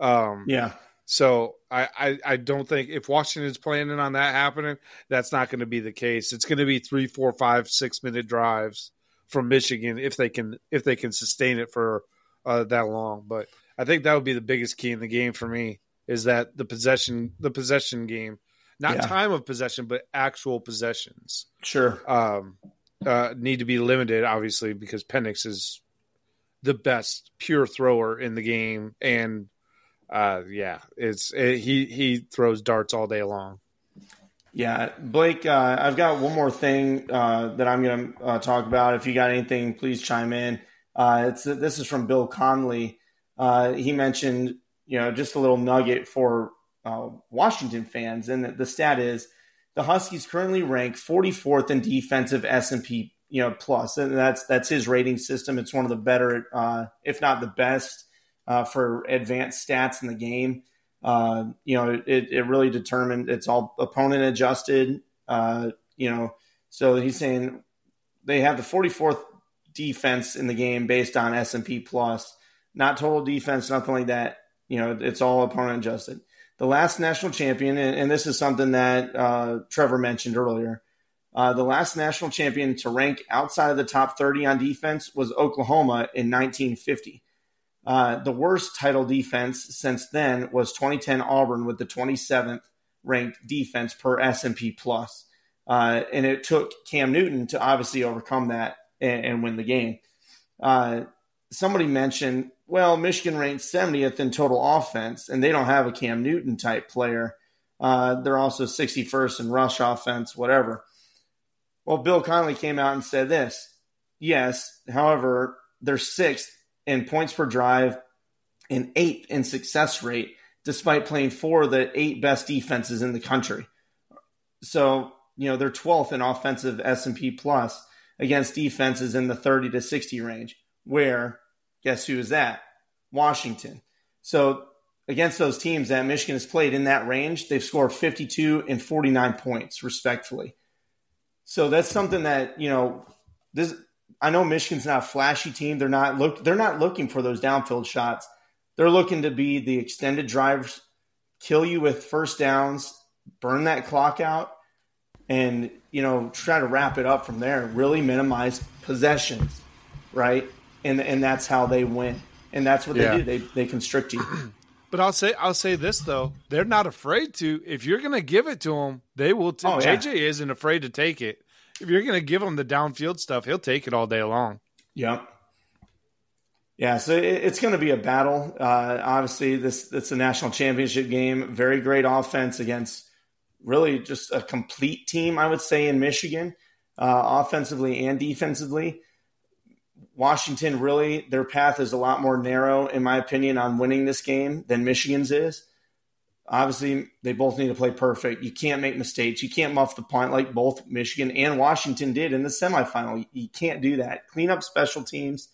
Um yeah. So I, I, I don't think if Washington's planning on that happening, that's not going to be the case. It's going to be three, four, five, six minute drives from Michigan if they can if they can sustain it for uh, that long. But I think that would be the biggest key in the game for me is that the possession the possession game not yeah. time of possession, but actual possessions. Sure. Um, uh, need to be limited, obviously, because Penix is the best pure thrower in the game, and uh, yeah, it's it, he he throws darts all day long. Yeah, Blake, uh, I've got one more thing uh, that I'm going to uh, talk about. If you got anything, please chime in. Uh, it's this is from Bill Connelly. Uh, he mentioned, you know, just a little nugget for uh, Washington fans, and the, the stat is the Huskies currently rank 44th in defensive S and P, you know, plus, and that's that's his rating system. It's one of the better, if not the best, for advanced stats in the game. Uh, you know, it, it really determined it's all opponent adjusted. Uh, you know, so he's saying they have the 44th defense in the game based on S and P plus, not total defense, nothing like that. You know, it's all opponent adjusted. The last national champion, and, and this is something that uh, Trevor mentioned earlier. Uh, the last national champion to rank outside of the top 30 on defense was Oklahoma in 1950. Uh, the worst title defense since then was 2010 Auburn with the 27th ranked defense per S&P plus. Uh, and it took Cam Newton to obviously overcome that and, and win the game. Uh, somebody mentioned, well, Michigan ranked 70th in total offense, and they don't have a Cam Newton type player. Uh, they're also 61st in rush offense, whatever. Well, Bill Connelly came out and said this. Yes, however, they're sixth in points per drive and eighth in success rate, despite playing four of the eight best defenses in the country. So, you know, they're 12th in offensive S&P plus against defenses in the 30 to 60 range, where guess who is that? Washington. So against those teams that Michigan has played in that range, they've scored 52 and 49 points, respectfully. So that's something that, you know, this I know Michigan's not a flashy team. They're not look they're not looking for those downfield shots. They're looking to be the extended drives, kill you with first downs, burn that clock out, and you know try to wrap it up from there. Really minimize possessions, right? And and that's how they win. And that's what yeah. they do. They they constrict you. But I'll say I'll say this though, they're not afraid to. If you're going to give it to them, they will. T- oh, yeah. JJ isn't afraid to take it if you're going to give him the downfield stuff, he'll take it all day long. Yep. Yeah, so it's going to be a battle. Uh, obviously, this it's a national championship game. Very great offense against really just a complete team, I would say, in Michigan, uh, offensively and defensively. Washington really, their path is a lot more narrow, in my opinion, on winning this game than Michigan's is. Obviously, they both need to play perfect. You can't make mistakes. You can't muff the punt like both Michigan and Washington did in the semifinal. You can't do that. Clean up special teams,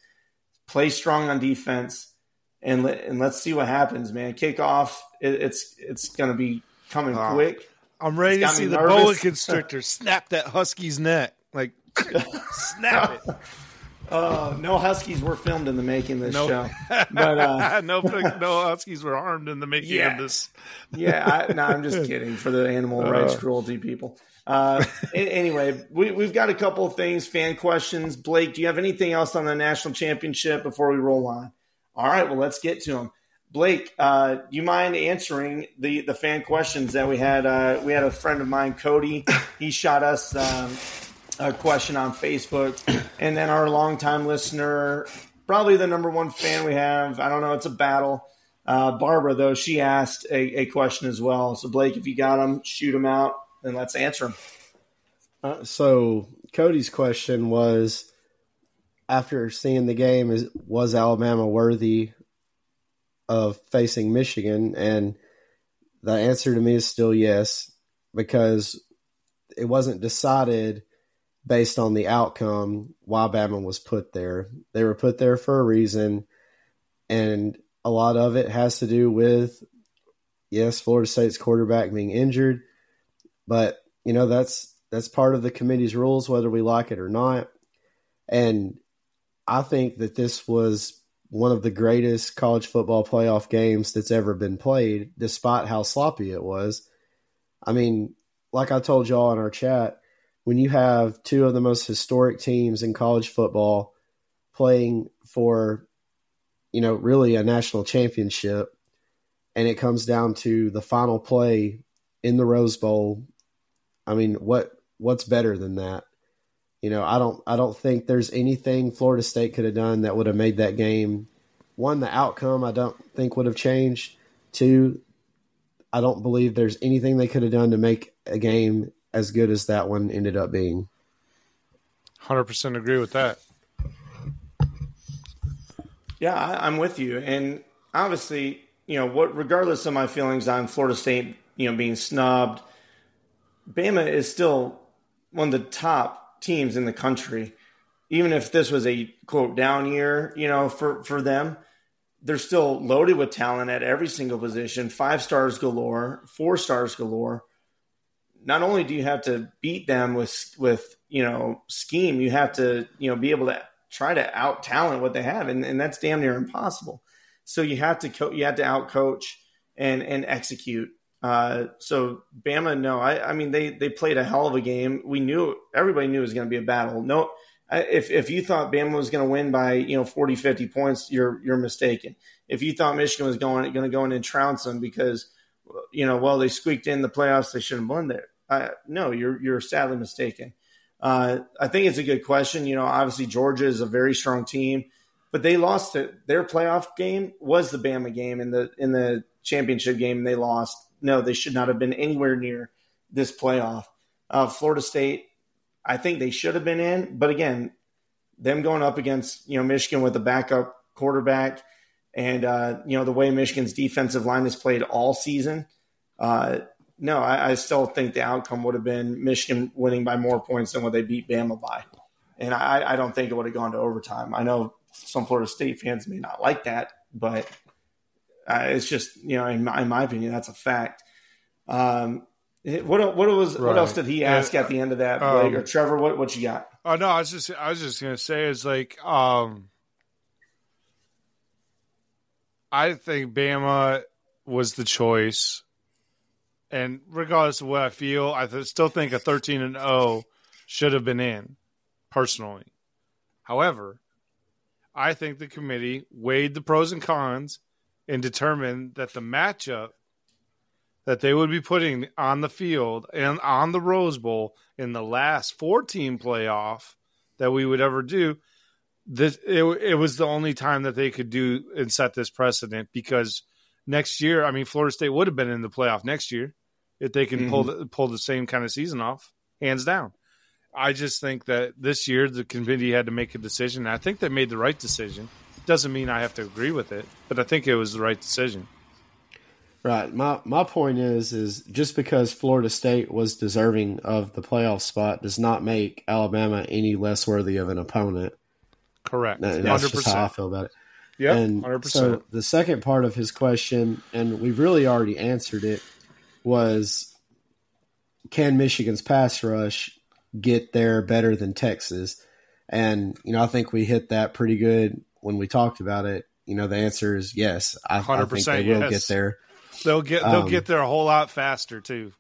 play strong on defense, and let, and let's see what happens, man. Kickoff. It, it's it's going to be coming quick. I'm ready to see the boa constrictor snap that husky's neck. Like snap it. Uh, no huskies were filmed in the making this no. show, but uh, no, no huskies were harmed in the making yeah. of this. yeah, I, no, I'm just kidding for the animal uh. rights cruelty people. Uh, anyway, we, we've got a couple of things, fan questions. Blake, do you have anything else on the national championship before we roll on? All right, well, let's get to them. Blake, uh, you mind answering the, the fan questions that we had? Uh, we had a friend of mine, Cody. He shot us um, a question on Facebook, and then our longtime listener, probably the number one fan we have. I don't know; it's a battle. Uh, Barbara, though, she asked a, a, question as well. So, Blake, if you got them, shoot them out, and let's answer them. Uh, so, Cody's question was: After seeing the game, is was Alabama worthy of facing Michigan? And the answer to me is still yes, because it wasn't decided based on the outcome why Bama was put there. They were put there for a reason, and a lot of it has to do with yes, Florida State's quarterback being injured, but you know that's that's part of the committee's rules whether we like it or not. And I think that this was one of the greatest college football playoff games that's ever been played, despite how sloppy it was. I mean, like I told y'all in our chat, when you have two of the most historic teams in college football playing for, you know, really a national championship, and it comes down to the final play in the Rose Bowl. I mean, what what's better than that? You know, I don't I don't think there's anything Florida State could have done that would have made that game one the outcome I don't think would have changed, Two, I don't believe there's anything they could have done to make a game as good as that one ended up being. 100% agree with that. Yeah, I, I'm with you. And obviously, you know, what regardless of my feelings on Florida State, you know, being snubbed, Bama is still one of the top teams in the country. Even if this was a quote down year, you know, for for them, they're still loaded with talent at every single position, five stars galore, four stars galore. Not only do you have to beat them with with you know scheme, you have to you know be able to try to out talent what they have, and, and that's damn near impossible. So you have to co- you have to out coach and and execute. Uh, so Bama, no, I, I mean they they played a hell of a game. We knew everybody knew it was going to be a battle. No, if if you thought Bama was going to win by you know 40, 50 points, you're you're mistaken. If you thought Michigan was going going to go in and trounce them because you know well they squeaked in the playoffs, they shouldn't have won there. No, you're you're sadly mistaken. Uh, I think it's a good question. You know, obviously Georgia is a very strong team, but they lost it. Their playoff game was the Bama game in the in the championship game. They lost. No, they should not have been anywhere near this playoff. Uh, Florida State, I think they should have been in, but again, them going up against you know Michigan with a backup quarterback, and uh, you know the way Michigan's defensive line has played all season. Uh, no, I, I, still think the outcome would have been Michigan winning by more points than what they beat Bama by. And I, I don't think it would have gone to overtime. I know some Florida State fans may not like that, but uh, it's just, you know, in my, in my, opinion, that's a fact. Um, what what was right. what else did he ask at the end of that, Blake um, or Trevor? What what you got? Oh no, I was just I was just gonna say is like um, I think Bama was the choice and regardless of what I feel, I th- still think a 13 and 0 should have been in, personally. However, I think the committee weighed the pros and cons and determined that the matchup that they would be putting on the field and on the Rose Bowl in the last 14 playoff that we would ever do, this it, it was the only time that they could do and set this precedent because next year, I mean, Florida State would have been in the playoff next year if they can mm-hmm. pull the, pull the same kind of season off, hands down. I just think that this year the committee had to make a decision. I think they made the right decision. Doesn't mean I have to agree with it, but I think it was the right decision. Right. My my point is is just because Florida State was deserving of the playoff spot does not make Alabama any less worthy of an opponent. Correct. And that's 100%. just how I feel about it. Yeah, and 100%. so the second part of his question, and we've really already answered it, was can Michigan's pass rush get there better than Texas? And, you know, I think we hit that pretty good when we talked about it. You know, the answer is yes. I, 100% I think they will yes. get there. They'll get they'll um, get there a whole lot faster too.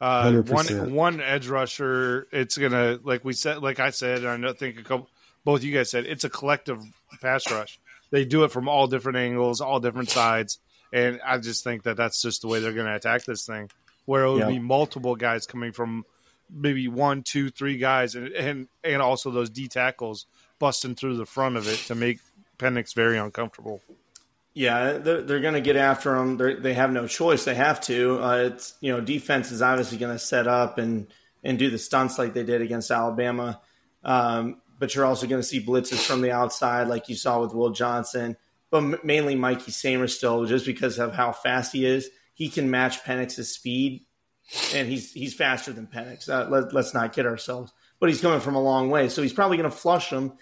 Uh, one one edge rusher, it's gonna like we said, like I said, I think a couple, both you guys said, it's a collective pass rush. They do it from all different angles, all different sides. And I just think that that's just the way they're going to attack this thing, where it would be multiple guys coming from maybe one, two, three guys, and and and also those D tackles busting through the front of it to make Penix very uncomfortable. Yeah, they're, they're going to get after them. They're, they have no choice; they have to. Uh, it's you know, defense is obviously going to set up and and do the stunts like they did against Alabama. Um, but you're also going to see blitzes from the outside, like you saw with Will Johnson but mainly Mike Sainristil, just because of how fast he is. He can match Penix's speed, and he's he's faster than Penix. Uh, let, us not kid ourselves. But he's coming from a long way, so he's probably going to flush him,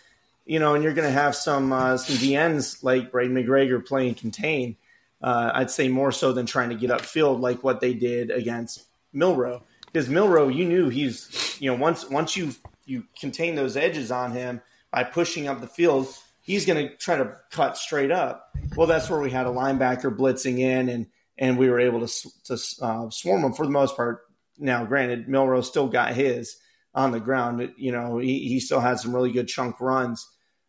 you know. And you're going to have some uh, some DNs like Braiden McGregor playing contain. Uh, I'd say more so than trying to get upfield like what they did against Milroe Because Milroe, you knew he's you know once once you you contain those edges on him by pushing up the field, he's going to try to cut straight up. Well, that's where we had a linebacker blitzing in, and and we were able to to uh, swarm him for the most part. Now, granted, Milroe still got his on the ground. You know, he, he still had some really good chunk runs.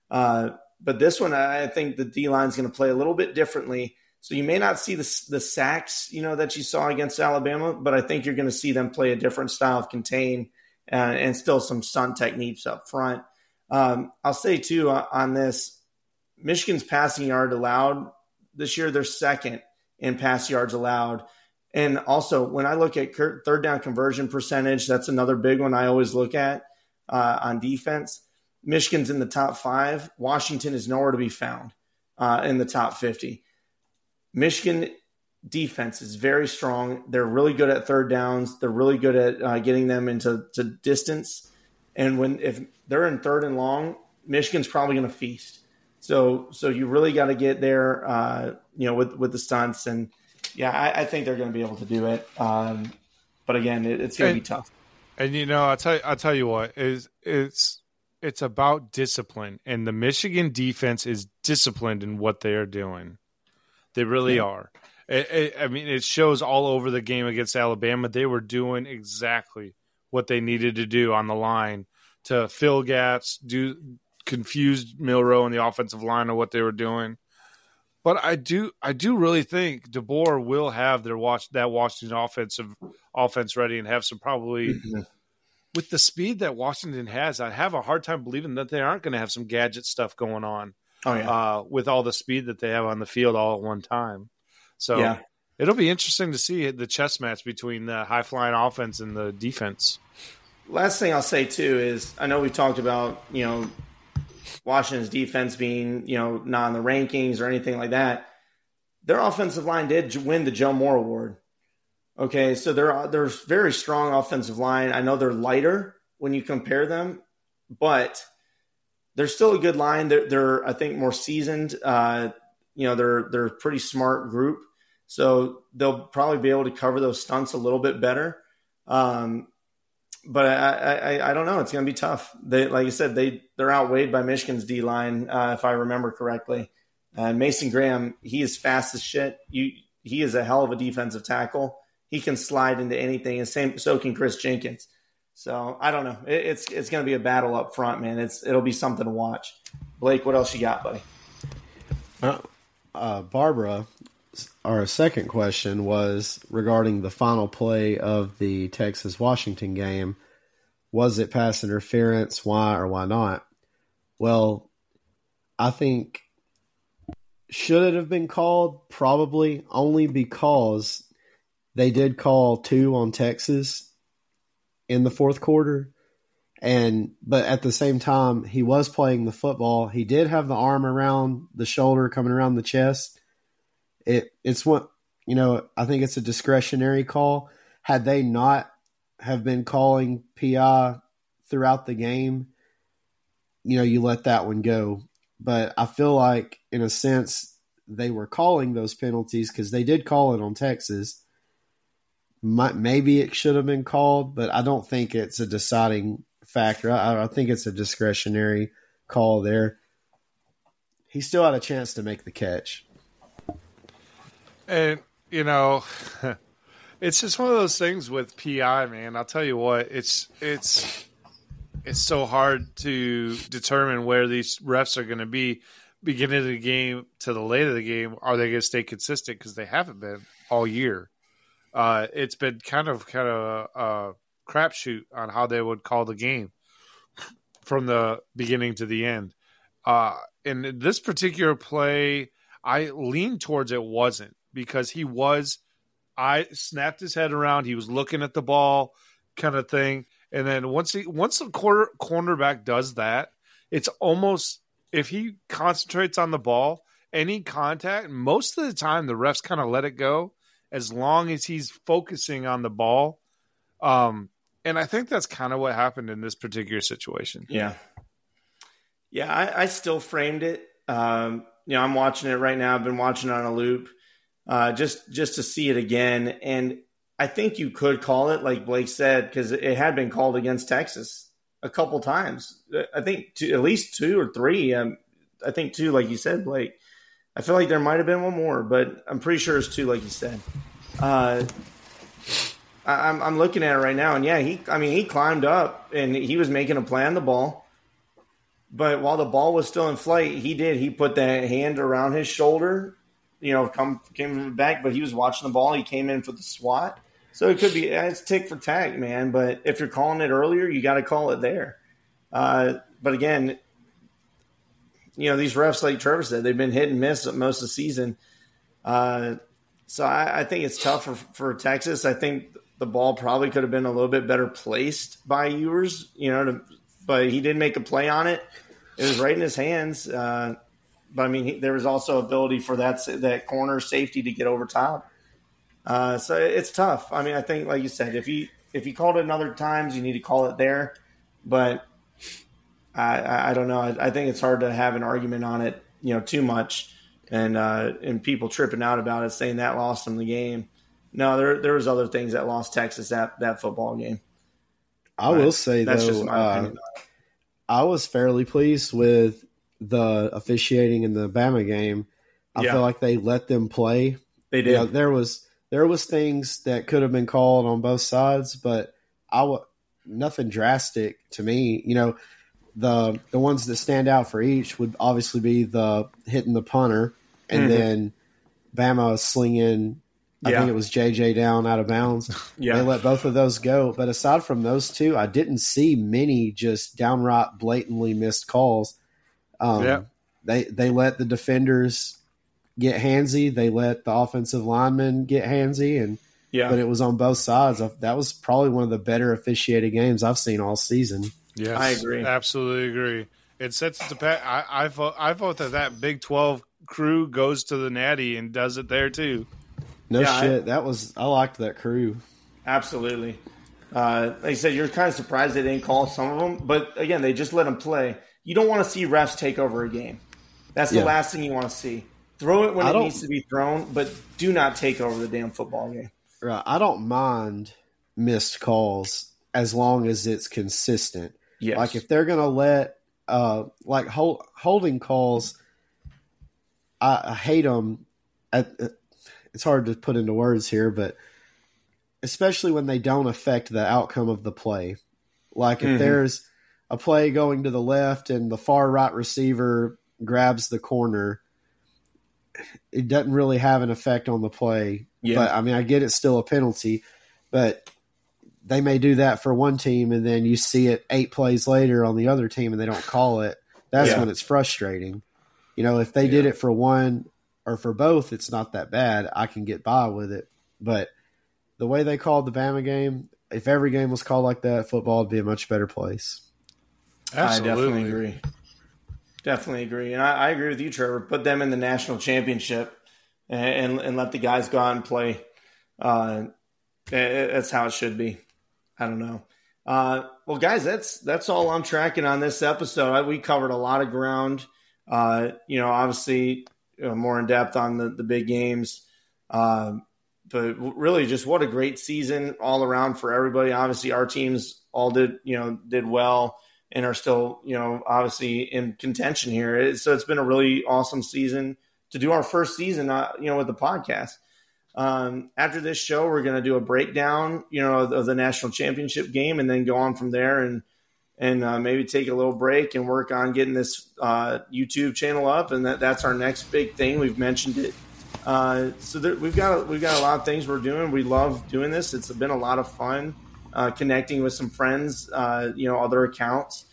Uh, but this one, I think the D line is going to play a little bit differently. So you may not see the, the sacks, you know, that you saw against Alabama, but I think you're going to see them play a different style of contain uh, and still some stunt techniques up front. Um, I'll say too uh, on this, Michigan's passing yard allowed this year they're second in pass yards allowed. And also, when I look at third down conversion percentage, that's another big one I always look at uh, on defense. Michigan's in the top five. Washington is nowhere to be found uh, in the top 50. Michigan defense is very strong. They're really good at third downs. They're really good at uh, getting them into to distance. And when if they're in third and long, Michigan's probably going to feast. So so you really got to get there, uh, you know, with with the stunts. And yeah, I, I think they're going to be able to do it. Um, but again, it, it's going to be tough. And you know, I'll tell you, I'll tell you what is it's it's about discipline, and the Michigan defense is disciplined in what they are doing. They really yeah. are. It, it, I mean, it shows all over the game against Alabama. They were doing exactly what they needed to do on the line to fill gaps, do confused Milroe and the offensive line of what they were doing. But I do, I do really think DeBoer will have their watch that Washington offensive offense ready and have some probably mm-hmm. with the speed that Washington has. I have a hard time believing that they aren't going to have some gadget stuff going on. Oh yeah, uh, with all the speed that they have on the field all at one time. So yeah. it'll be interesting to see the chess match between the high flying offense and the defense. Last thing I'll say too is I know we've talked about you know Washington's defense being you know not in the rankings or anything like that. Their offensive line did win the Joe Moore Award. Okay, so they're they're very strong offensive line. I know they're lighter when you compare them, but they're still a good line. They're, they're I think more seasoned. Uh, you know, they're they're a pretty smart group, so they'll probably be able to cover those stunts a little bit better. Um, but I, I, I don't know. It's going to be tough. They, like I said, they they're outweighed by Michigan's D line, uh, if I remember correctly. And Mason Graham, he is fast as shit. You, he is a hell of a defensive tackle. He can slide into anything, and same so can Kris Jenkins. So I don't know. It, it's it's going to be a battle up front, man. It's it'll be something to watch. Blake, what else you got, buddy? Uh, uh, Barbara, our second question was regarding the final play of the Texas Washington game. Was it pass interference? Why or why not? Well, I think should it have been called? Probably only because they did call two on Texas in the fourth quarter. And but at the same time, he was playing the football. He did have the arm around the shoulder, coming around the chest. It it's what you know. I think it's a discretionary call. Had they not have been calling PI throughout the game, you know, you let that one go. But I feel like, in a sense, they were calling those penalties because they did call it on Texas maybe it should have been called, but I don't think it's a deciding factor. I, I think it's a discretionary call there. He still had a chance to make the catch. And, you know, it's just one of those things with PI, man. I'll tell you what, it's it's it's so hard to determine where these refs are going to be beginning of the game to the late of the game. Are they going to stay consistent because they haven't been all year? uh, it's been kind of kind of a crapshoot on how they would call the game from the beginning to the end. Uh, in this particular play, I lean towards it wasn't because he was. I snapped his head around. He was looking at the ball, kind of thing. And then once he once the quarter cornerback does that, it's almost if he concentrates on the ball, any contact, most of the time the refs kind of let it go as long as he's focusing on the ball. Um, and I think that's kind of what happened in this particular situation. Yeah. Yeah, I, I still framed it. Um, you know, I'm watching it right now. I've been watching it on a loop, uh, just just to see it again. And I think you could call it, like Blake said, because it had been called against Texas a couple times. I think two, at least two or three. Um, I think two, like you said, Blake. I feel like there might have been one more, but I'm pretty sure it's two, like you said. Uh, I, am I'm looking at it right now, and yeah, he. I mean, he climbed up and he was making a play on the ball. But while the ball was still in flight, he did. He put that hand around his shoulder, you know, come came back. But he was watching the ball. He came in for the swat. So it could be it's tick for tack, man. But if you're calling it earlier, you got to call it there. Uh, but again, you know, these refs, like Trevor said, they've been hit and miss most of the season. Uh, So I, I think it's tough for, for Texas. I think the ball probably could have been a little bit better placed by Ewers, you know, to, but he didn't make a play on it. It was right in his hands. Uh, but I mean, he, there was also ability for that that corner safety to get over top. Uh, so it's tough. I mean, I think, like you said, if you if you called it another times, you need to call it there. But I, I don't know. I, I think it's hard to have an argument on it, you know, too much, and uh, and people tripping out about it, saying that lost them the game. No, there there was other things that lost Texas that that football game. I will say That's though, uh, I was fairly pleased with the officiating in the Bama game. I yeah. feel like they let them play. They did. You know, there was there was things that could have been called on both sides, but I w- nothing drastic to me. You know, the the ones that stand out for each would obviously be the hitting the punter and mm-hmm. then Bama slinging. I yeah. think it was JJ down out of bounds. Yeah. They let both of those go. But aside from those two, I didn't see many just downright blatantly missed calls. Um, yeah. They they let the defenders get handsy. They let the offensive linemen get handsy, and yeah, but it was on both sides. That was probably one of the better officiated games I've seen all season. Yes, I agree. Absolutely agree. It sets the pat. I, I vote. I vote that that Big Twelve crew goes to the Natty and does it there too. No yeah, shit. I, that was. I liked that crew. Absolutely. Uh, like I said, you're kind of surprised they didn't call some of them, but again, they just let them play. You don't want to see refs take over a game. That's the yeah. last thing you want to see. Throw it when it needs to be thrown, but do not take over the damn football game. Right. I don't mind missed calls as long as it's consistent. Yes. Like if they're going to let uh like hold, holding calls I, I hate them at, it's hard to put into words here, but especially when they don't affect the outcome of the play. Like if mm-hmm. there's a play going to the left and the far right receiver grabs the corner, it doesn't really have an effect on the play. Yeah. But I mean, I get it's still a penalty, but they may do that for one team and then you see it eight plays later on the other team and they don't call it. That's yeah. when it's frustrating. You know, if they yeah. did it for one or for both, it's not that bad. I can get by with it. But the way they called the Bama game, if every game was called like that, football would be a much better place. Absolutely. I definitely agree. Definitely agree, and I, I, agree with you, Trevor. Put them in the national championship and and, and let the guys go out and play. Uh, that's how it should be. I don't know. Uh, well, guys, that's that's all I'm tracking on this episode. I, we covered a lot of ground. Uh, you know, obviously know, more in depth on the the big games. Uh, but really, just what a great season all around for everybody. Obviously, our teams all did you know did well and are still, you know, obviously in contention here. So it's been a really awesome season to do our first season, uh, you know, with the podcast. Um, after this show, we're going to do a breakdown, you know, of, the national championship game, and then go on from there and and uh, maybe take a little break and work on getting this uh, YouTube channel up. And that, that's our next big thing. We've mentioned it. Uh, so there, we've got we've got a lot of things we're doing. We love doing this. It's been a lot of fun uh, connecting with some friends, uh, you know, other accounts.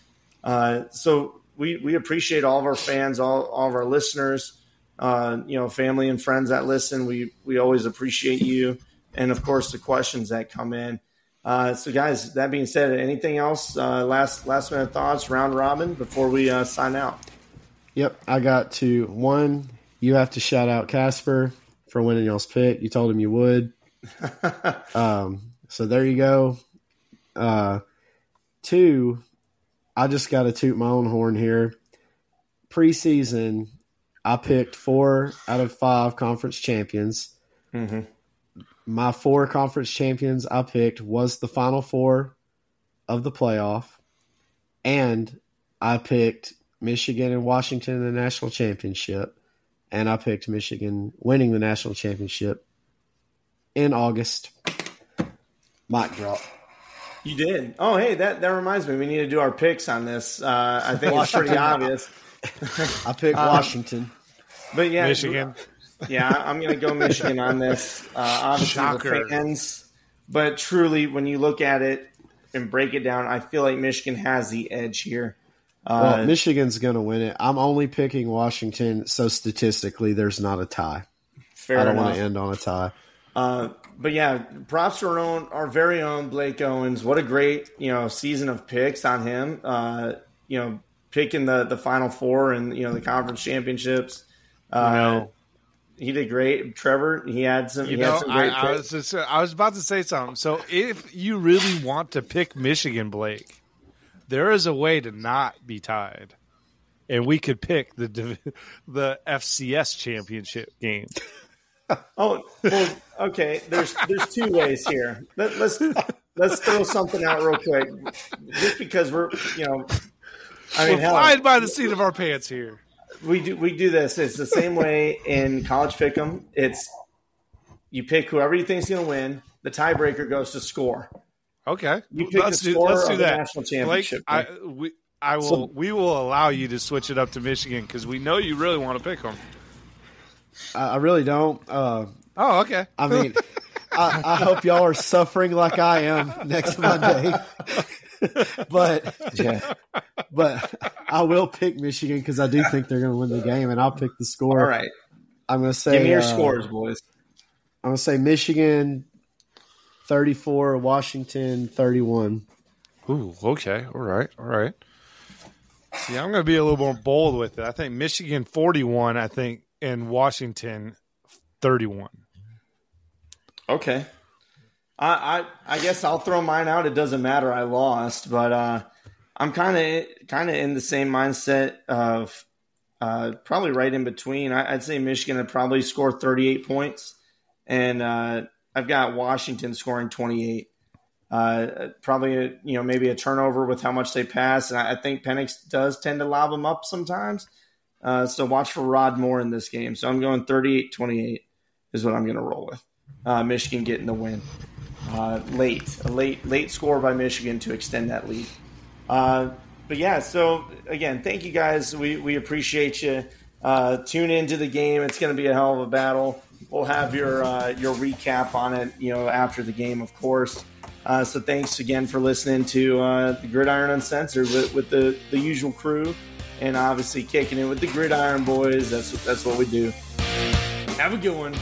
Uh, so we, we appreciate all of our fans, all, all of our listeners, you know, family and friends that listen. We, we always appreciate you. And of course, the questions that come in. Uh, so, guys, that being said, anything else? Uh, last last minute thoughts, round robin, before we uh, sign out. Yep, I got to one. You have to shout out Casper for winning y'all's pick. You told him you would. um, so there you go. Uh, two, I just got to toot my own horn here. Preseason, I picked four out of five conference champions. Mm-hmm. My four conference champions I picked was the final four of the playoff, and I picked Michigan and Washington in the national championship, and I picked Michigan winning the national championship in August. Mic drop. You did. Oh, hey, that that reminds me. We need to do our picks on this. Uh, I think it's pretty obvious. I picked um, Washington, but yeah, Michigan. Yeah, I'm going to go Michigan on this. Uh, obviously, Shocker. the fans, but truly, when you look at it and break it down, I feel like Michigan has the edge here. Uh, well, Michigan's going to win it. I'm only picking Washington, so statistically, there's not a tie. Fair I don't want to end on a tie. Uh, but yeah, props to our own, our very own Blake Owens. What a great you know season of picks on him. Uh, you know, picking the the final four and you know the conference championships. Uh, know. He did great. Trevor, he had some. You know, some I, great I was just, I was about to say something. So, if you really want to pick Michigan, Blake, there is a way to not be tied, and we could pick the the FCS championship game. Oh, well, okay. There's there's two ways here. Let, let's let's throw something out real quick, just because we're you know. I mean, We're hell, flying by the seat of our pants here. We do we do this. It's the same way in college pick'em. It's you pick whoever you think is going to win. The tiebreaker goes to score. Okay, You pick let's the do score let's of do the that. national Blake, championship. I we I will So- we will allow you to switch it up to Michigan because we know you really want to pick them. I, I really don't. Uh, Oh, okay. I mean, I, I hope y'all are suffering like I am next Monday. but yeah. but I will pick Michigan because I do think they're going to win the game, and I'll pick the score. All right. I'm going to say Give me your uh, scores, boys. I'm going to say Michigan 34, Washington 31. Ooh, okay. All right. All right. See, I'm going to be a little more bold with it. I think Michigan 41, I think, and Washington 31. Okay. I, I I guess I'll throw mine out. It doesn't matter. I lost, but uh, I'm kind of kind of in the same mindset of uh, probably right in between. I, I'd say Michigan would probably score 38 points, and uh, I've got Washington scoring 28. Uh, probably a, you know maybe a turnover with how much they pass, and I, I think Penix does tend to lob them up sometimes. Uh, so watch for Rod Moore in this game. So I'm going 38-28 is what I'm going to roll with uh, Michigan getting the win. Uh, late, a late, late score by Michigan to extend that lead. Uh, but yeah, so again, thank you guys. We we appreciate you. Uh, tune into the game. It's going to be a hell of a battle. We'll have your uh, your recap on it, you know, after the game, of course. Uh, so thanks again for listening to uh, the Gridiron Uncensored with, with the the usual crew, and obviously kicking it with the Gridiron Boys. That's that's what we do. Have a good one.